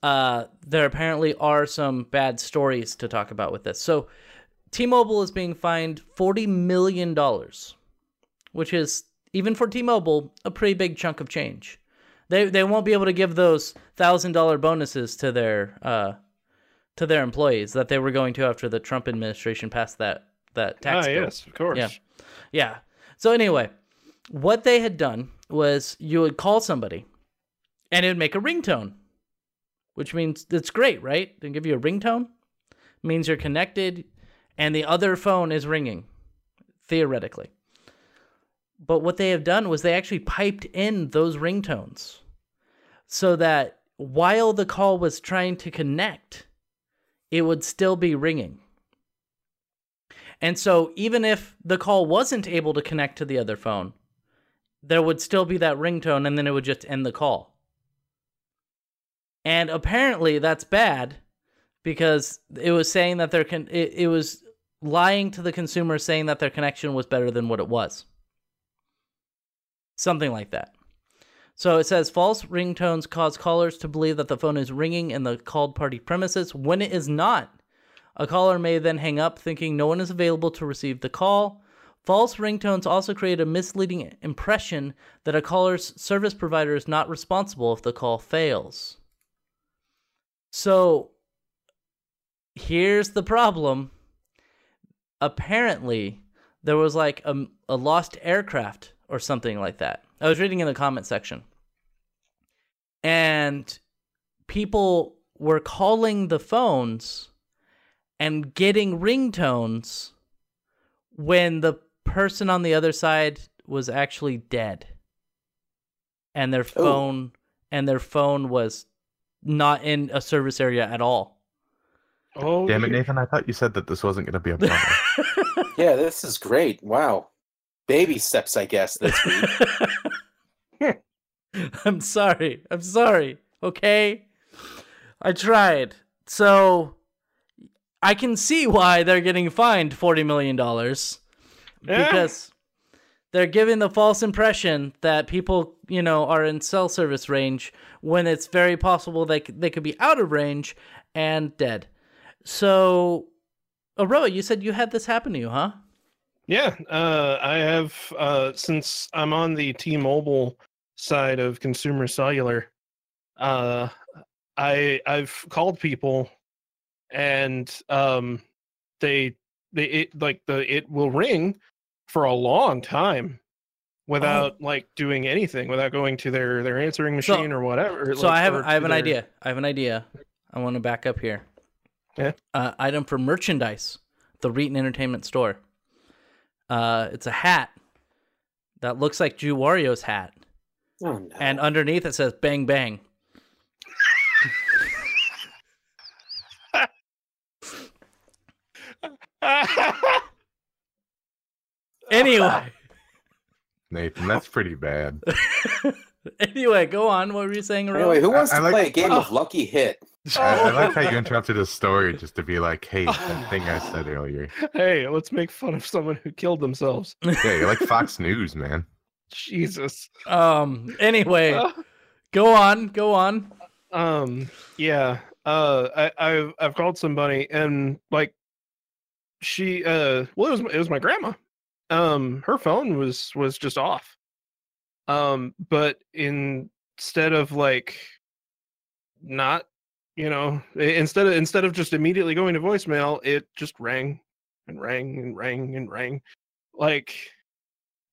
uh, there apparently are some bad stories to talk about with this. So T-Mobile is being fined forty million dollars, which is even for T-Mobile a pretty big chunk of change. They they won't be able to give those thousand dollar bonuses to their uh, to their employees that they were going to after the Trump administration passed that that tax ah, bill. yes, of course. Yeah. Yeah. So anyway, what they had done was you would call somebody and it would make a ringtone. Which means it's great, right? They give you a ringtone. means you're connected and the other phone is ringing, theoretically. But what they have done was they actually piped in those ringtones so that while the call was trying to connect, it would still be ringing. And so even if the call wasn't able to connect to the other phone, there would still be that ringtone and then it would just end the call. And apparently that's bad because it was saying that their it, it was lying to the consumer saying that their connection was better than what it was. Something like that. So it says false ringtones cause callers to believe that the phone is ringing in the called party premises when it is not. A caller may then hang up thinking no one is available to receive the call. False ringtones also create a misleading impression that a caller's service provider is not responsible if the call fails. So here's the problem. Apparently, there was like a, a lost aircraft or something like that. I was reading in the comment section. And people were calling the phones and getting ringtones when the person on the other side was actually dead and their oh. phone and their phone was not in a service area at all. Oh, Damn it. Nathan! I thought you said that this wasn't going to be a problem. Yeah, this is great. Wow. Baby steps, I guess, this week. I'm sorry. I'm sorry. Okay? I tried. So I can see why they're getting fined 40 million dollars Yeah. because they're giving the false impression that people, you know, are in cell service range when it's very possible they they could be out of range and dead. So Aroah, you said you had this happen to you, huh? Yeah, uh, I have uh, since I'm on the T-Mobile side of consumer cellular. Uh, I I've called people, and um, they they it like the it will ring for a long time without like doing anything, without going to their their answering So- machine or whatever. So like, I have I have an their- idea. I have an idea. I want to back up here. Yeah. Uh, item for merchandise, the Reetin Entertainment Store. Uh, it's a hat that looks like Jew Wario's hat, Oh no. and underneath it says "Bang Bang." Anyway, Nathan, that's pretty bad. anyway, go on. What were you saying, Aroah? anyway, who wants I- I to like- play a game of Oh. Lucky Hit? I, I like how you interrupted a story just to be like, "Hey, that thing I said earlier." hey, let's make fun of someone who killed themselves. Yeah, you're like Fox News, man. Jesus. Um. Anyway, Uh, go on. Go on. Um. Yeah. Uh. I, I've I've called somebody and like, she. Uh. Well, it was it was my grandma. Um. Her phone was was just off. Um. But instead of like, not, you know, instead of instead of just immediately going to voicemail, it just rang and rang and rang and rang. Like,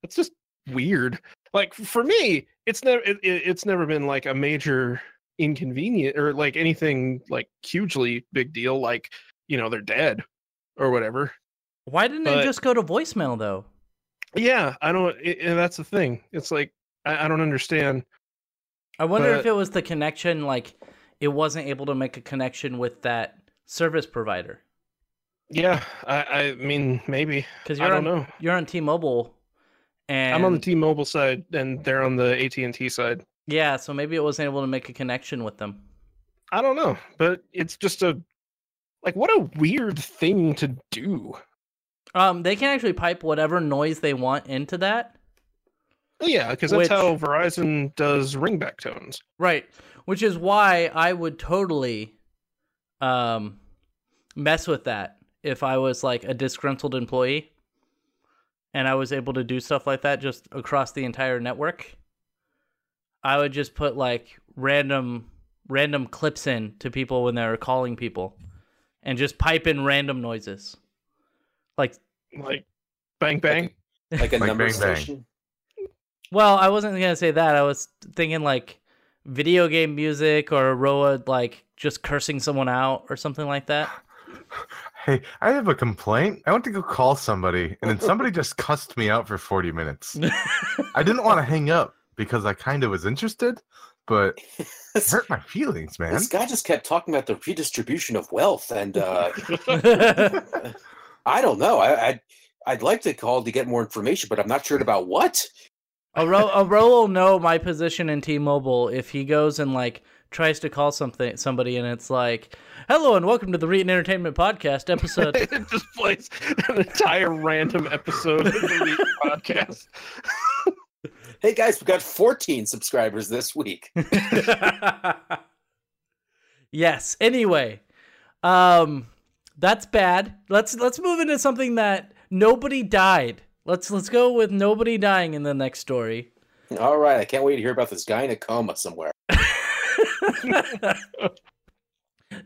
it's just weird. Like for me, it's never it, it- it's never been like a major inconvenient or like anything like hugely big deal like you know they're dead or whatever Why didn't But- just go to voicemail though? yeah i don't it, and that's the thing it's like I, I don't understand I wonder if it was the connection, like it wasn't able to make a connection with that service provider. yeah i i mean maybe Because i you're don't on know you're on T-Mobile, and i'm on the t-mobile side and they're on the at&t side yeah, so maybe it wasn't able to make a connection with them. i don't know but it's just a like what a weird thing to do Um, they can actually pipe whatever noise they want into that. yeah because that's Which- how verizon does ringback tones Right. Which is why I would totally um mess with that if I was like a disgruntled employee and I was able to do stuff like that just across the entire network. I would just put like random random clips in to people when they were calling people and just pipe in random noises. Like like bang bang Like a Like number Bang Bang. station? Well, I wasn't gonna say that. I was thinking like video game music or Roa like just cursing someone out or something like that. Hey, I have a complaint. I went to go call somebody, and then somebody just cussed me out for 40 minutes. I didn't want to hang up because I kind of was interested, but it hurt my feelings, man. this guy just kept talking about the redistribution of wealth, and uh, I don't know. I, I'd I'd like to call to get more information, but I'm not sure about what. Aro Aro will know my position in T-Mobile if he goes and like tries to call something somebody and it's like, "Hello and welcome to the Reetin Entertainment Podcast episode." it just plays an entire random episode of the podcast. Hey guys, we got 14 subscribers this week. yes. Anyway, um, that's bad. Let's let's move into something that nobody died. Let's let's go with nobody dying in the next story. All right, I can't wait to hear about this guy in a coma somewhere.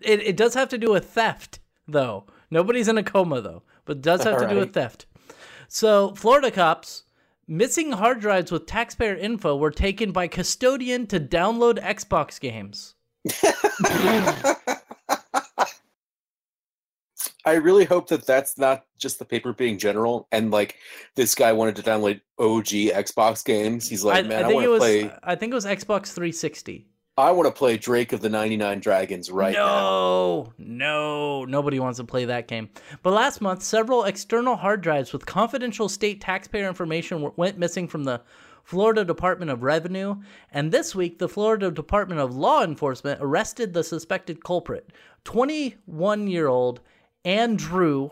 It it does have to do with theft, though. Nobody's in a coma though, but it does have to do with theft. So Florida cops missing hard drives with taxpayer info were taken by custodian to download Xbox games. I really hope that that's not just the paper being general, and like this guy wanted to download OG Xbox games. He's like, I, man, I I, want to play. I think it was Xbox 360. I want to play Drake of the 99 Dragons right now. no, no, nobody wants to play that game. But last month, several external hard drives with confidential state taxpayer information went missing from the Florida Department of Revenue. And this week, the Florida Department of Law Enforcement arrested the suspected culprit, 21 year old Andrew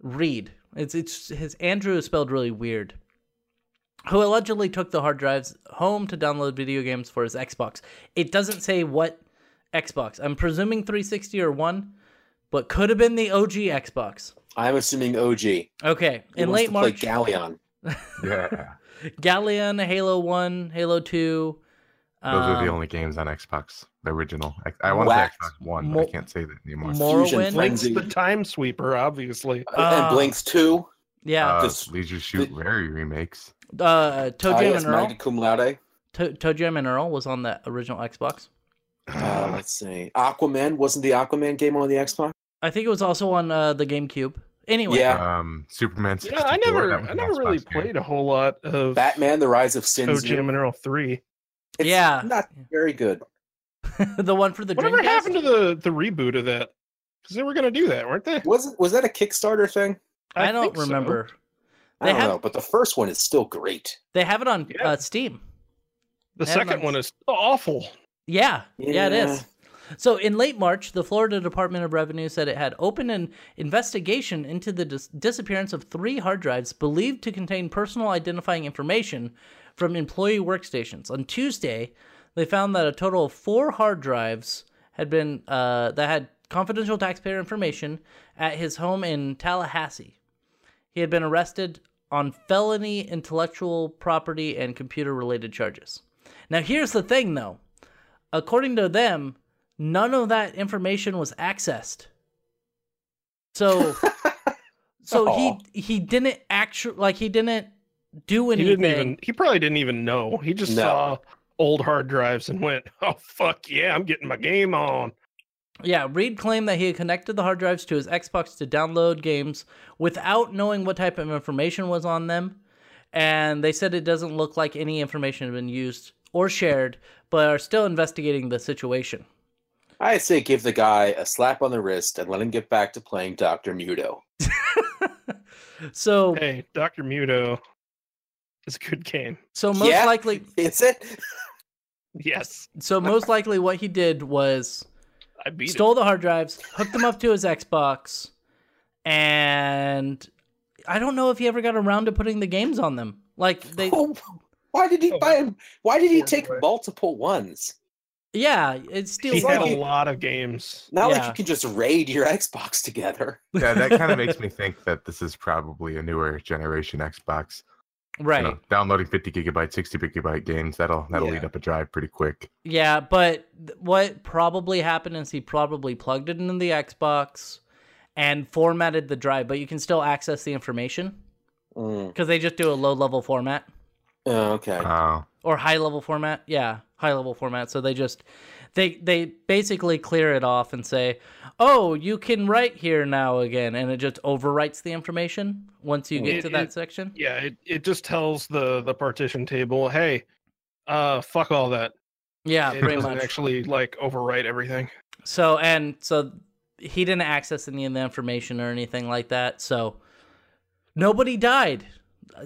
Reed. It's, it's his Andrew is spelled really weird who allegedly took the hard drives home to download video games for his Xbox. It doesn't say what Xbox. I'm presuming 360 or 1, but could have been the OG Xbox. I'm assuming OG. He Okay, in wants late to March, play Galleon. Yeah. Galleon, Halo 1, Halo 2. Those are the um, only games on Xbox, the original. I, I want to say Whacked. Xbox One, Mo- but I can't say that anymore. Fusion Morrowind. Blinx the time sweeper, obviously. Ah. and Blinx 2. Yeah, uh, this- Leisure Shoot Rare remakes. uh, Toe Uh, Jam yes, and Earl. Cum Laude. To- ToeJam and Earl was on the original Xbox. Uh, let's see. Aquaman wasn't the Aquaman game on the Xbox? I think it was also on uh, the GameCube. Anyway, Yeah. Um, Superman. Yeah, I never, I never really game. played a whole lot of Batman: The Rise of Sin. ToeJam and Earl three. It's Yeah. not very good. the one for the Whatever Dreamcast. happened to the the reboot of that? Because they were going to do that, weren't they? Was it, was that a Kickstarter thing? I, don't think so. remember. I They don't have- know, but the first one is still great. They have it on Yeah. uh, Steam. The They have it second on- one is awful. Yeah, yeah, it Yeah. is. So in late March, the Florida Department of Revenue said it had opened an investigation into the dis- disappearance of three hard drives believed to contain personal identifying information from employee workstations. On Tuesday, they found that a total of four hard drives had been uh, that had confidential taxpayer information at his home in Tallahassee. He had been arrested on felony intellectual property and computer related charges. Now, here's the thing though. According to them, none of that information was accessed. So so Aw. he he didn't actually like he didn't do anything. He anything. didn't even. He probably didn't even know. He just No. saw old hard drives and went, "Oh fuck yeah, I'm getting my game on." Yeah, Reed claimed that he had connected the hard drives to his Xbox to download games without knowing what type of information was on them. And they said it doesn't look like any information had been used or shared, but are still investigating the situation. I say give the guy a slap on the wrist and let him get back to playing Doctor Muto. So, Hey, Doctor Muto is a good game. so most Yeah. likely, Is it? Yes, so most likely, what he did was I beat stole the hard drives, hooked them up to his Xbox, and I don't know if he ever got around to putting the games on them. Like they, Oh, why did he Oh, buy him? Why did he take boy. multiple ones? yeah, it it. steals. He like had a you- lot of games. Not like you can just raid your Xbox together. Yeah, that kind of makes me think that this is probably a newer generation Xbox. You right. know, downloading 50 gigabyte, 60 gigabyte games that'll that'll Yeah. eat up a drive pretty quick. Yeah, but th- what probably happened is he probably plugged it into the Xbox and formatted the drive, but you can still access the information Mm. because they just do a low level format Oh, okay. Oh, or high level format. Yeah, high level format. So they just they they basically clear it off and say, "Oh, you can write here now again," and it just overwrites the information once you get It- to that it- section. Yeah, it, it just tells the the partition table, "Hey, uh, fuck all that." Yeah, it pretty doesn't much. actually like overwrite everything. So and so he didn't access any of the information or anything like that. So nobody died.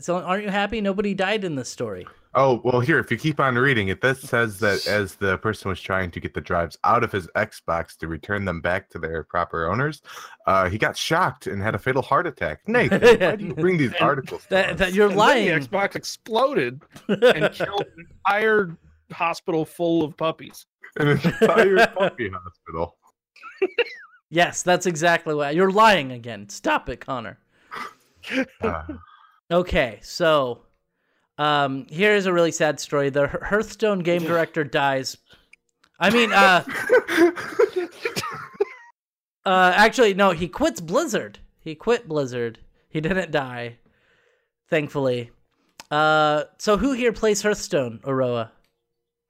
So aren't you happy? Nobody died in this story. Oh well. Here, if you keep on reading it, this says that as the person was trying to get the drives out of his Xbox to return them back to their proper owners, uh, he got shocked and had a fatal heart attack. Nathan, why do you bring these And articles? to That, us? that you're And then lying. The Xbox exploded and killed an entire hospital full of puppies. an entire puppy hospital. yes, that's exactly what you're lying again. Stop it, Connor. Uh, Okay, so um, here is a really sad story. The Hearthstone game director dies. I mean, uh, uh, actually, no, he quits Blizzard. He quit Blizzard. He didn't die, thankfully. Uh, so who here plays Hearthstone, Aroah?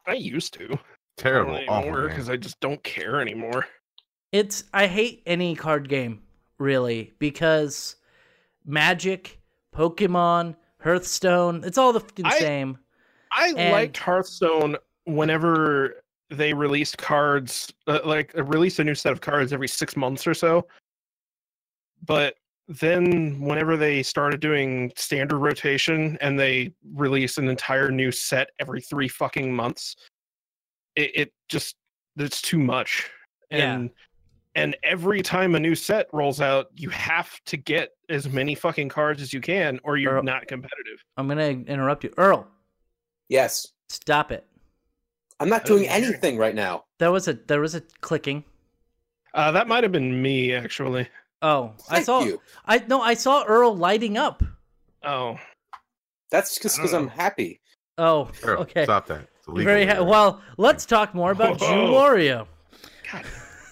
I used to. terrible, awful. anymore because I just don't care anymore. It's I hate any card game really, because Magic, Pokemon, Hearthstone, it's all the fucking I- same. I And- liked Hearthstone whenever they released cards, uh, like uh, released a new set of cards every six months or so. But then, whenever they started doing standard rotation and they release an entire new set every three fucking months, it, it just it's too much. Yeah. And and every time a new set rolls out, you have to get as many fucking cards as you can, or you're Earl- not competitive. I'm gonna interrupt you, Earl. Yes. Stop it. I'm not doing Oh, anything right now. There was a there was a clicking. Uh, that might have been me, actually. Oh, I saw. you. I no, I saw Earl lighting up. Oh, That's just because I'm happy. Oh, Earl, okay. Stop that. It's Very ha- well. Let's talk more about Jew Whoa. Wario. God.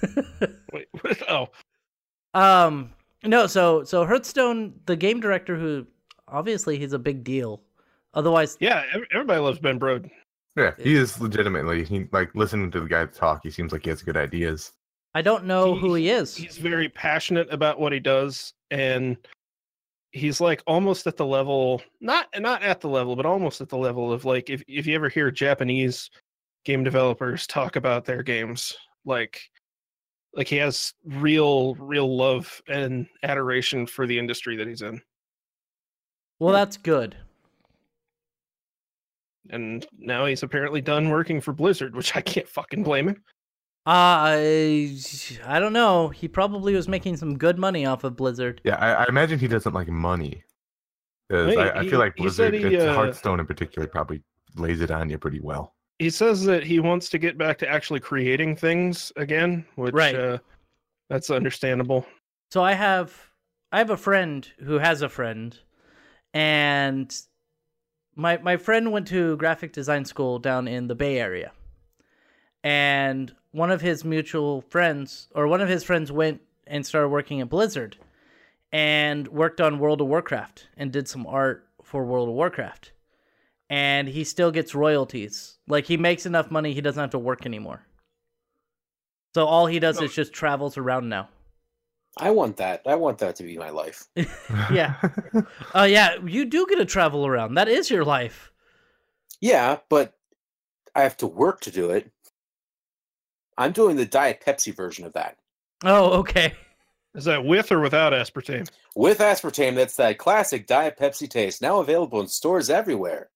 wait. What? Oh, Um, no, so so Hearthstone, the game director, who obviously he's a big deal. Otherwise, yeah. Everybody loves Ben Brode. Yeah, he is legitimately. He like listening to the guy talk. He seems like he has good ideas. I don't know He- who he is. He's very passionate about what he does, and he's like almost at the level, not not at the level, but almost at the level of like if if you ever hear Japanese game developers talk about their games, like like he has real real love and adoration for the industry that he's in. Well, that's good. and now he's apparently done working for Blizzard, which I can't fucking blame him. Uh, I I don't know. He probably was making some good money off of Blizzard. Yeah, I, I imagine he doesn't like money. 'Cause Hey, I, I he- feel like Blizzard, he, it's uh, Hearthstone in particular, probably lays it on you pretty well. He says that he wants to get back to actually creating things again, which Right. uh, that's understandable. So I have I have a friend who has a friend, and my my friend went to graphic design school down in the Bay Area, and one of his mutual friends or one of his friends went and started working at Blizzard, and worked on World of Warcraft and did some art for World of Warcraft, and he still gets royalties. Like he makes enough money, he doesn't have to work anymore. So all he does Oh. is just travels around now. I want that. I want that to be my life. Yeah. Oh yeah, you do get to travel around. That is your life. Yeah, but I have to work to do it. I'm doing the Diet Pepsi version of that. Oh, okay. Is that with or without aspartame? With aspartame, that's that classic Diet Pepsi taste, now available in stores everywhere.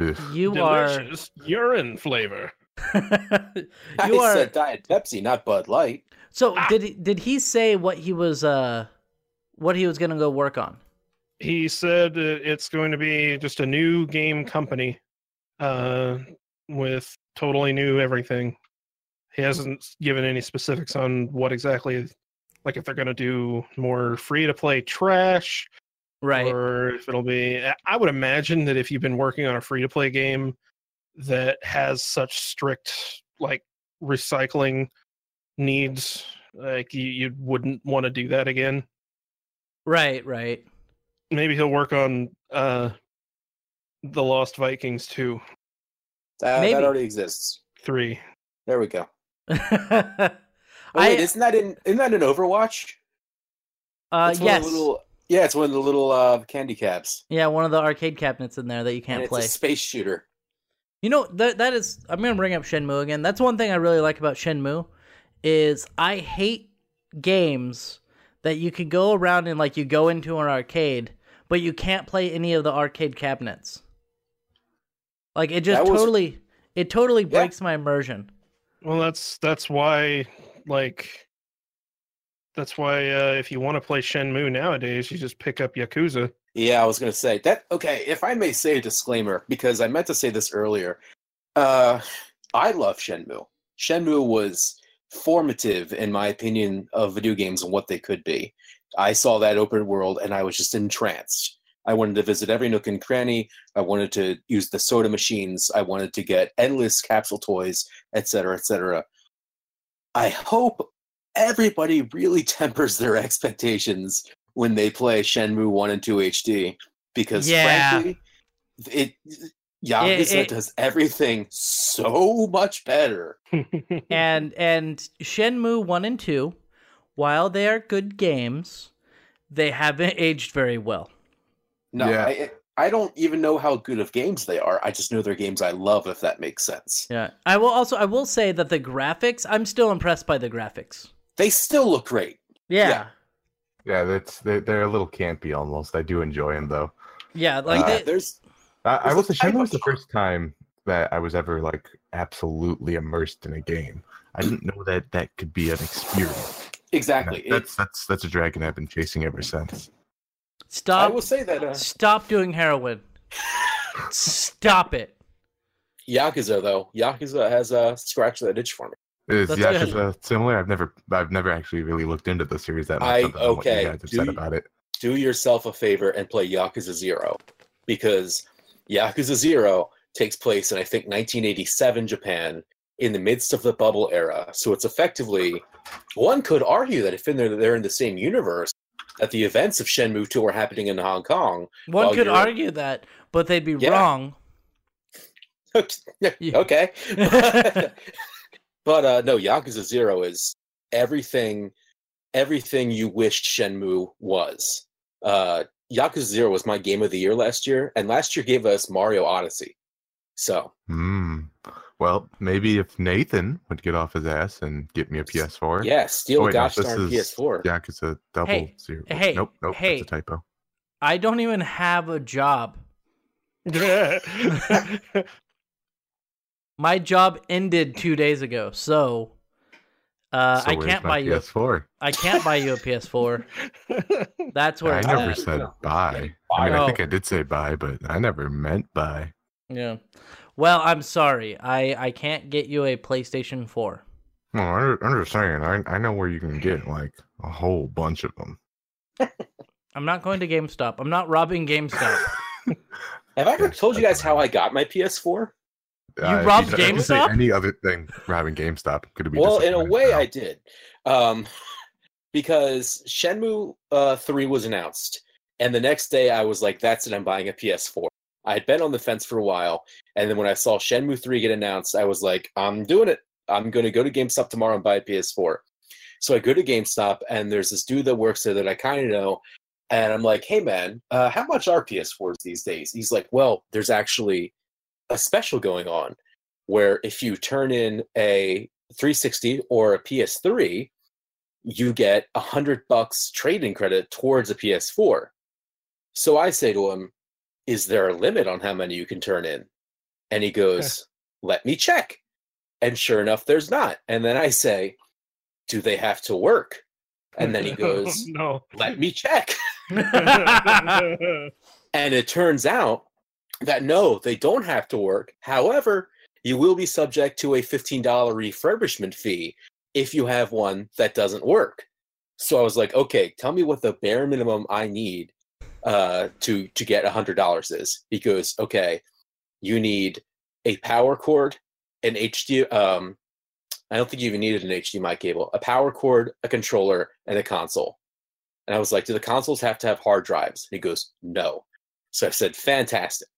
Ugh. You Delicious urine flavor. are. I you are. said Diet Pepsi, not Bud Light. So Ah. did he, did he say what he was uh what he was gonna go work on? He said uh, it's going to be just a new game company uh, with totally new everything. He hasn't given any specifics on what exactly, like if they're going to do more free to play trash Right. or if it'll be I- i would imagine that if you've been working on a free to play game that has such strict like recycling needs like you, you wouldn't want to do that again Right. Right. maybe he'll work on uh the lost vikings too That, Maybe. that already exists. 3 There we go. Oh, wait, isn't that in isn't that in Overwatch? uh It's yes. the little, yeah, it's one of the little uh, candy caps. Yeah, one of the arcade cabinets in there that you can't it's play. a space shooter. You know that that is. I'm gonna bring up Shenmue again. That's one thing I really like about Shenmue, is I hate games that you can go around and like you go into an arcade, but you can't play any of the arcade cabinets. Like it just was- totally, it totally Yeah. breaks my immersion. well that's that's why like that's why uh if you want to play shenmue nowadays you just pick up yakuza Yeah, I was gonna say that. Okay, if I may say a disclaimer, because I meant to say this earlier. Uh, I love Shenmue. Shenmue was formative, in my opinion, of video games and what they could be. I saw that open world, and I was just entranced. I wanted to visit every nook and cranny. I wanted to use the soda machines. I wanted to get endless capsule toys, etc., etc. I hope everybody really tempers their expectations when they play Shenmue 1 and 2 HD because Yeah. frankly it Yakuza it- does everything so much better. and and Shenmue one and two while they are good games, they haven't aged very well. No, Yeah. I, I don't even know how good of games they are. I just know they're games I love, if that makes sense. Yeah. I will also I will say that the graphics, I'm still impressed by the graphics. They still look great. Yeah. Yeah. Yeah, that's they're, they're a little campy almost. I do enjoy them though. Yeah, like Uh, they, there's I, I There's will a say was the first time that I was ever like absolutely immersed in a game. I didn't know that that could be an experience. exactly. It- That's that's that's a dragon I've been chasing ever since. Stop. I will say that uh, stop doing heroin. Stop it. Yakuza though, Yakuza has uh, scratched that itch for me. Is That's Yakuza similar? I've never I've never actually really looked into the series that much. I- other than what you okay, guys have do said about it. Do yourself a favor and play Yakuza Zero, because Yakuza Zero takes place in I think 1987 Japan in the midst of the bubble era. So it's effectively one could argue that if in there they're in the same universe, that the events of Shenmue 2 are happening in Hong Kong. One could you're- argue that, but they'd be Yeah. wrong. Okay. but uh no, Yakuza Zero is everything everything you wished Shenmue was. Uh Yakuza Zero was my game of the year last year, and last year gave us Mario Odyssey. So Hmm. Well, maybe if Nathan would get off his ass and get me a PS4. yeah, steal Oh, wait, gosh this darn PS4. Yakuza double Hey, zero. hey, nope, nope, hey. that's a typo. I don't even have a job. My job ended two days ago, so uh, so I can't my buy you. A, PS4. I can't buy you a PS4. That's where I it's never at. said no. bye. I mean, Oh. I think I did say bye, but I never meant bye. Yeah. Well, I'm sorry. I I can't get you a PlayStation 4. No, I, I'm just saying. I I know where you can get like a whole bunch of them. I'm not going to GameStop. I'm not robbing GameStop. Have I ever told you guys how I got my PS4? You if robbed if you say GameStop? Any other thing robbing GameStop could be. Well, in a way, now. I did, um, because Shenmue uh, Three was announced, and the next day I was like, "That's it, I'm buying a PS4." I had been on the fence for a while, and then when I saw Shenmue Three get announced, I was like, "I'm doing it. I'm going to go to GameStop tomorrow and buy a PS4." So I go to GameStop, and there's this dude that works there that I kind of know, and I'm like, "Hey, man, uh, how much are PS4s these days?" He's like, "Well, there's actually a special going on." Where if you turn in a 360 or a PS3, you get a hundred bucks trading credit towards a PS4. So I say to him, "Is there a limit on how many you can turn in?" And he goes, "Let me check." And sure enough, there's not. And then I say, "Do they have to work?" And then he oh, goes, no. "Let me check." And it turns out that no, they don't have to work. However, you will be subject to a $15 refurbishment fee if you have one that doesn't work. So I was like, okay, tell me what the bare minimum I need uh, to to get $100 is. He goes, okay, you need a power cord, an HD. Um, I don't think you even needed an HDMI cable, a power cord, a controller, and a console. And I was like, do the consoles have to have hard drives? And he goes, no. So I said, fantastic.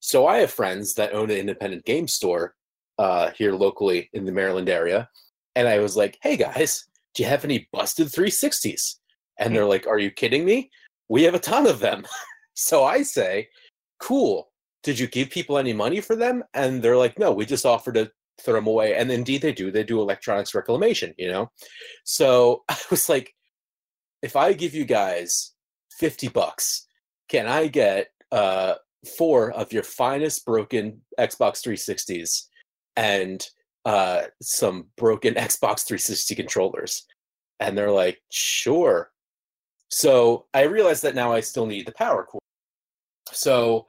So I have friends that own an independent game store uh, here locally in the Maryland area. And I was like, hey guys, do you have any busted 360s? And they're like, are you kidding me? We have a ton of them. so I say, cool. Did you give people any money for them? And they're like, no, we just offered to throw them away. And indeed they do. They do electronics reclamation, you know? So I was like, if I give you guys 50 bucks, can I get uh, four of your finest broken Xbox 360s and uh, some broken Xbox 360 controllers? And they're like, sure. So I realized that now I still need the power cord. So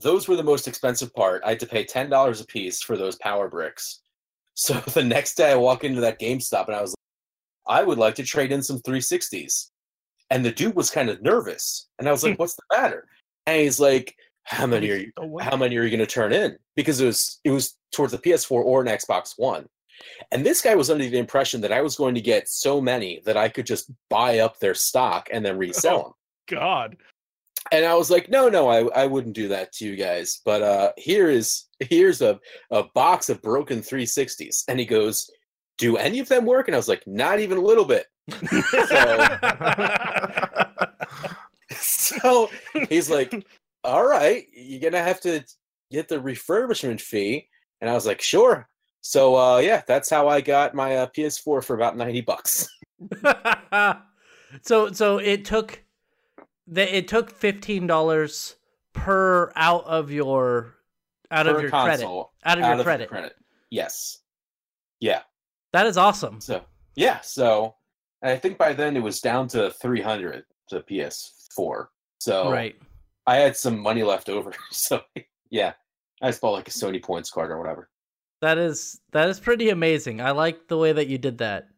those were the most expensive part. I had to pay $10 a piece for those power bricks. So the next day I walk into that GameStop and I was like, I would like to trade in some 360s. And the dude was kind of nervous. And I was like, what's the matter? And he's like, how many are you how many are you going to turn in? Because it was it was towards the PS4 or an Xbox One. And this guy was under the impression that I was going to get so many that I could just buy up their stock and then resell them. God. And I was like, no, no, I, I wouldn't do that to you guys. But uh, here is here's a, a box of broken 360s. And he goes, do any of them work? And I was like, not even a little bit. so he's like, "All right, you're gonna have to get the refurbishment fee," and I was like, "Sure." So uh, yeah, that's how I got my uh, PS4 for about ninety bucks. so so it took the it took fifteen dollars per out of your out Per of your credit out of out your of credit. credit. Yes. Yeah. That is awesome. So yeah. So I think by then it was down to three hundred to PS4. So Right. I had some money left over. So yeah, I just bought like a Sony points card or whatever. That is that is pretty amazing. I like the way that you did that.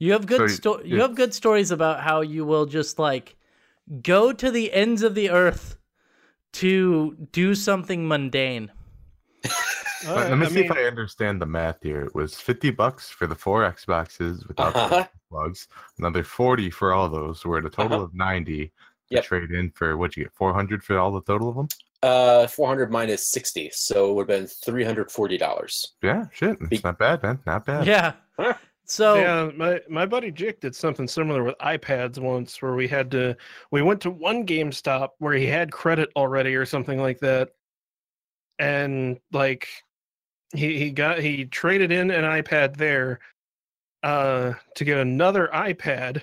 You have good So sto- you have good stories about how you will just like go to the ends of the earth to do something mundane. But let me see if I understand the math here. It was 50 bucks for the four Xboxes without the Uh-huh. plugs, another 40 for all those. We're at a total Uh-huh. of 90 to Yep. trade in for what'd you get? 400 for all the total of them? Uh, 400 minus 60, so it would have been $340. Yeah, shit. It's Be- not bad, man. Not bad. Yeah. Huh. So yeah, my my buddy Jick did something similar with iPads once, where we had to we went to one GameStop where he had credit already or something like that, and like he he got he traded in an iPad there, uh, to get another iPad,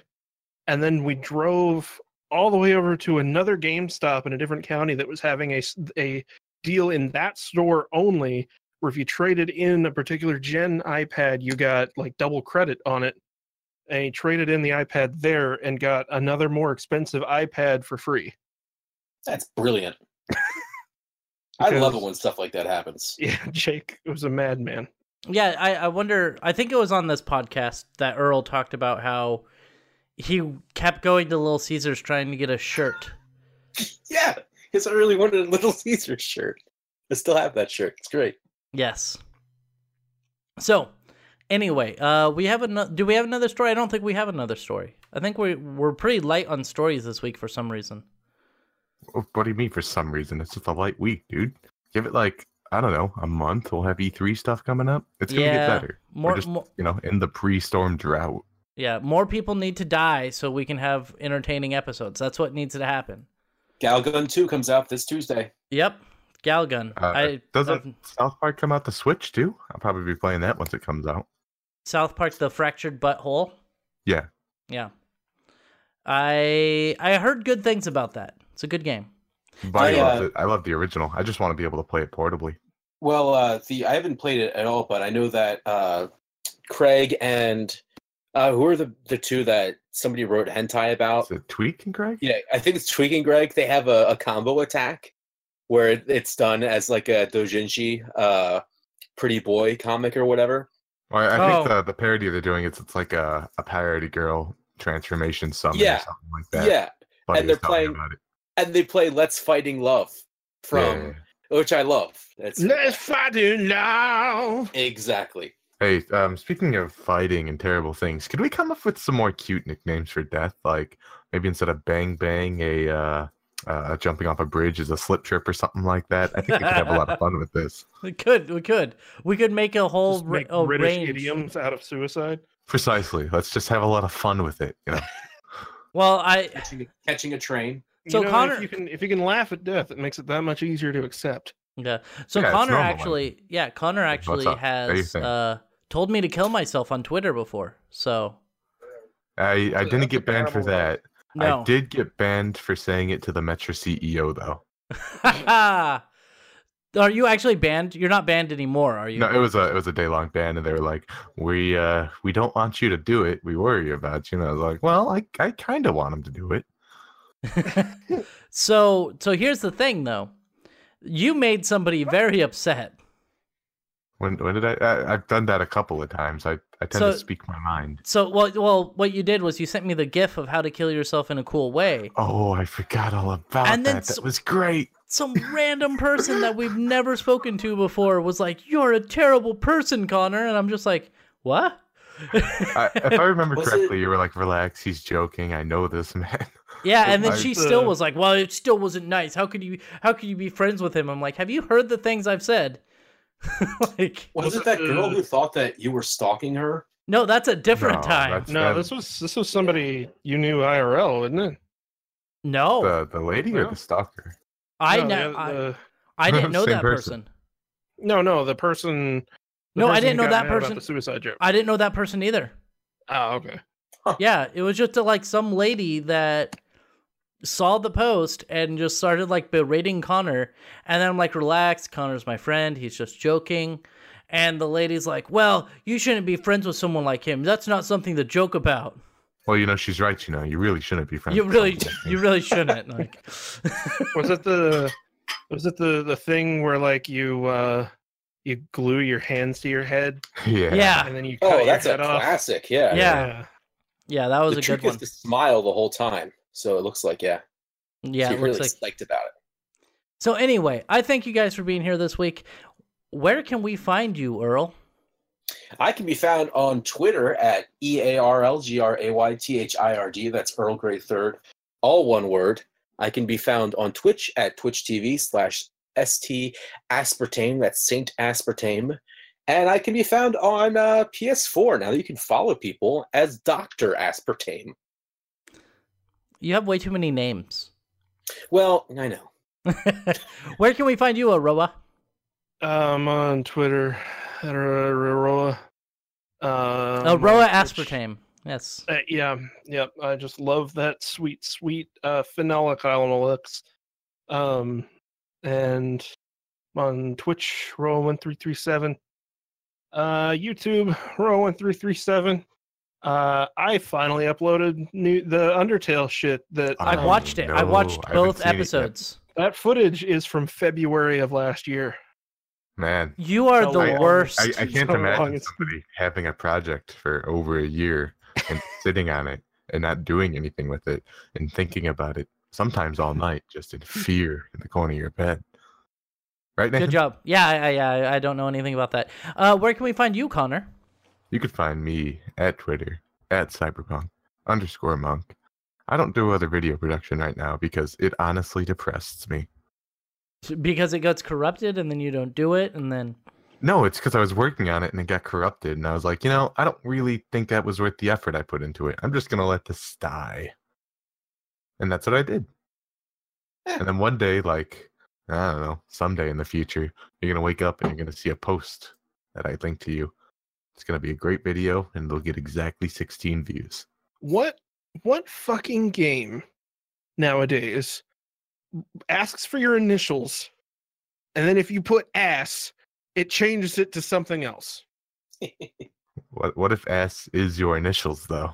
and then we drove all the way over to another GameStop in a different county that was having a, a deal in that store only where if you traded in a particular gen iPad, you got like double credit on it. And he traded in the iPad there and got another more expensive iPad for free. That's brilliant. I love it when stuff like that happens. Yeah, Jake was a madman. yeah, I, I wonder I think it was on this podcast that Earl talked about how he kept going to Little Caesars trying to get a shirt. Yeah, because I really wanted a Little Caesars shirt. I still have that shirt. It's great. Yes. So, anyway, uh, we have another. Do we have another story? I don't think we have another story. I think we we're pretty light on stories this week for some reason. Oh, What do you mean for some reason? It's just a light week, dude. Give it like, I don't know, a month. We'll have E3 stuff coming up. It's going to Yeah, get better. More, just, more, you know, in the pre storm drought. Yeah, more people need to die so we can have entertaining episodes. That's what needs to happen. Galgun 2 comes out this Tuesday. Yep, Galgun. Uh, I doesn't I've- South Park come out to Switch too? I'll probably be playing that once it comes out. South Park: The Fractured Butthole. Yeah. Yeah, I I heard good things about that. It's a good game. But I, I, love uh, it. I love the original. I just want to be able to play it portably. Well, uh, the I haven't played it at all, but I know that uh, Craig and uh, who are the, the two that somebody wrote hentai about? Is it Tweek and Greg? Yeah, I think it's Tweaking Greg. They have a, a combo attack where it's done as like a dojinshi, uh, pretty boy comic or whatever. Well, I, I think Oh. the, the parody they're doing is it's like a, a parody girl transformation summon Yeah. or something like that. Yeah, Buddy and they're playing- and they play "Let's Fighting Love" from Yeah, yeah, yeah. which I love. That's Let's fight it now. exactly. Hey, um, speaking of fighting and terrible things, could we come up with some more cute nicknames for death? Like maybe instead of bang bang, a uh, uh, jumping off a bridge is a slip trip or something like that. I think we could have a lot of fun with this. We could, we could, we could make a whole Just ra- make a British range. idioms out of suicide. Precisely. Let's just have a lot of fun with it. You know. Well, I Catching a, catching a train. So you know, Connor- if you can if you can laugh at death, it makes it that much easier to accept. yeah. So Yeah, Connor actually, yeah, Connor actually up? How you has uh told me to kill myself on Twitter before. So I I didn't get banned for that. no. I did get banned for saying it to the Metro CEO though. Are you actually banned? You're not banned anymore, are you? No, it was a it was a day long ban, and they were like, "We uh we don't want you to do it. We worry about you." And I was like, "Well, I I kind of want him to do it." so so here's the thing though. You made somebody very upset. When when did I, I I've done that a couple of times. I I tend So- to speak my mind. So well well what you did was you sent me the gif of how to kill yourself in a cool way. Oh, I forgot all about And then that. s- That was great. Some random person that we've never spoken to before was like, "You're a terrible person, Connor." And I'm just like, "What?" I, if I remember Was it- correctly, you were like, "Relax, he's joking. I know this man." Yeah, and then she still uh, was like, "Well, it still wasn't nice. How could you? How could you be friends with him?" I'm like, "Have you heard the things I've said?" like, Was Was it it, that girl uh, who thought that you were stalking her? No, that's a different No, time. No, that- this was this was somebody you knew IRL, wasn't it? No, The the lady or the stalker? I no, ne- the- I, the- I didn't know that person. person. no, no, the person. the No, I didn't know that person- The suicide joke. I didn't know that person either. Oh, okay. Yeah, it was just a, like some lady that saw the post and just started like berating Connor. And then I'm like, relax, Connor's my friend. He's just joking. And the lady's like, well, you shouldn't be friends with someone like him. That's not something to joke about. Well, you know she's right. You know you really shouldn't be friends. You really, someone like you really shouldn't. Like, Was it the was it the the thing where like you uh you glue your hands to your head yeah. yeah, and then you cut Oh, your that's a off? classic. Yeah. Yeah. yeah, that was The a trick good one. is to smile the whole time, so it looks like yeah. Yeah, so it looks really like. psyched about it. So anyway, I thank you guys for being here this week. Where can we find you, Earl? I can be found on Twitter at E A R L G R A Y T H I R D. That's Earl Grey Third, all one word. I can be found on Twitch at Twitch TV slash ST Aspartame. That's Saint Aspartame. And I can be found on uh, PS4 now. You can follow people as Doctor Aspartame. You have way too many names. Well, I know. Where can we find you, Aroah? I'm on Twitter, at Aroah. Um, Aroah aspartame. Yes. Uh, yeah, yep. I just love that sweet, sweet uh, phenolic elix. Um, and on Twitch, Row one three three seven. Uh, YouTube, Row one three three seven. Uh, I finally uploaded new the Undertale shit. That I Oh, watched it. I no, watched I haven't both seen it yet. episodes. that footage is from February of last year. Man, You are So the long. worst. I, I can't So imagine long, somebody having a project for over a year and sitting on it and not doing anything with it and thinking about it sometimes all night just in fear in the corner of your bed. Right, Nathan? Good job. Yeah, I, I, I don't know anything about that. Uh, where can we find you, Connor? You could find me at Twitter at cyberpunk underscore monk. I don't do other video production right now because it honestly depresses me. Because it gets corrupted and then you don't do it, and then No, it's because I was working on it and it got corrupted, and I was like, you know, I don't really think that was worth the effort I put into it. I'm just gonna let this die, and that's what I did. Yeah. And then one day, like I don't know, someday in the future, you're gonna wake up and you're gonna see a post that I linked to you. It's gonna be a great video, and it'll get exactly 16 views. What what fucking game nowadays asks for your initials, and then if you put ass, it changes it to something else. What what if S is your initials though?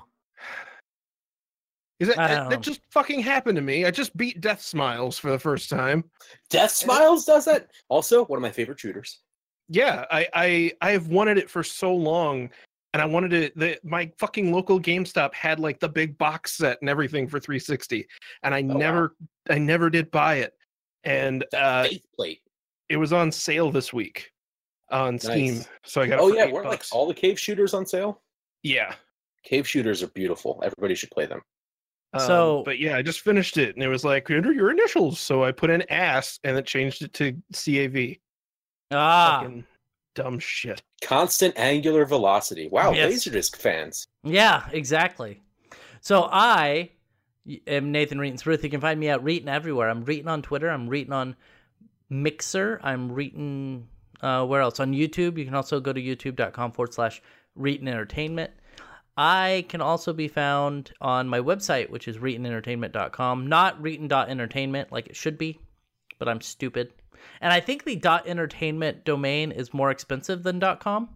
Is that, I that, that just fucking happened to me? I just beat Deathsmiles for the first time. Deathsmiles does that. Also, one of my favorite shooters. Yeah, I I I have wanted it for so long, and I wanted it. The, my fucking local GameStop had like the big box set and everything for 360, and I wow. never I never did buy it. And uh, plate. it was on sale this week on Steam, so I got. It Oh yeah, weren't like all the cave shooters on sale? yeah. Cave shooters are beautiful. Everybody should play them. Um, So- but yeah, I just finished it, and it was like enter your initials. So I put in ass, and it changed it to CAV. Ah, Fucking dumb shit. Constant angular velocity. Wow, Yes. Laserdisc fans. yeah, exactly. So I am Nathan Reetin Ruth. You can find me at Reetin everywhere. I'm Reetin on Twitter. I'm Reetin on Mixer. I'm Reetin. Uh, where else? On YouTube. You can also go to youtube.com forward slash Reetin Entertainment. I can also be found on my website, which is reetinentertainment.com. Not reetin.entertainment like it should be, but I'm stupid. And I think the dot .entertainment domain is more expensive than dot .com.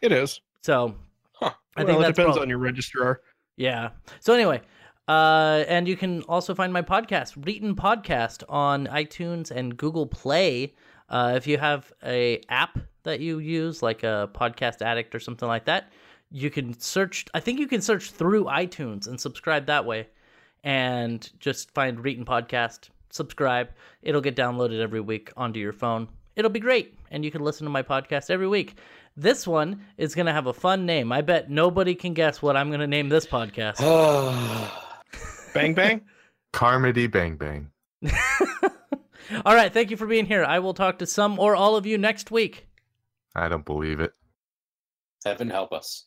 It is. So Huh. I well, think it that's depends prob- on your registrar. yeah. So anyway, uh, and you can also find my podcast, Reetin Podcast, on iTunes and Google Play. Uh, if you have a app that you use, like a Podcast Addict or something like that, you can search. I think you can search through iTunes and subscribe that way, and just find Reetin Podcast. Subscribe. It'll get downloaded every week onto your phone. It'll be great, and you can listen to my podcast every week. This one is going to have a fun name. I bet nobody can guess what I'm going to name this podcast. Bang bang. Carmody Bang Bang. all right, thank you for being here. I will talk to some or all of you next week. I don't believe it. Heaven help us.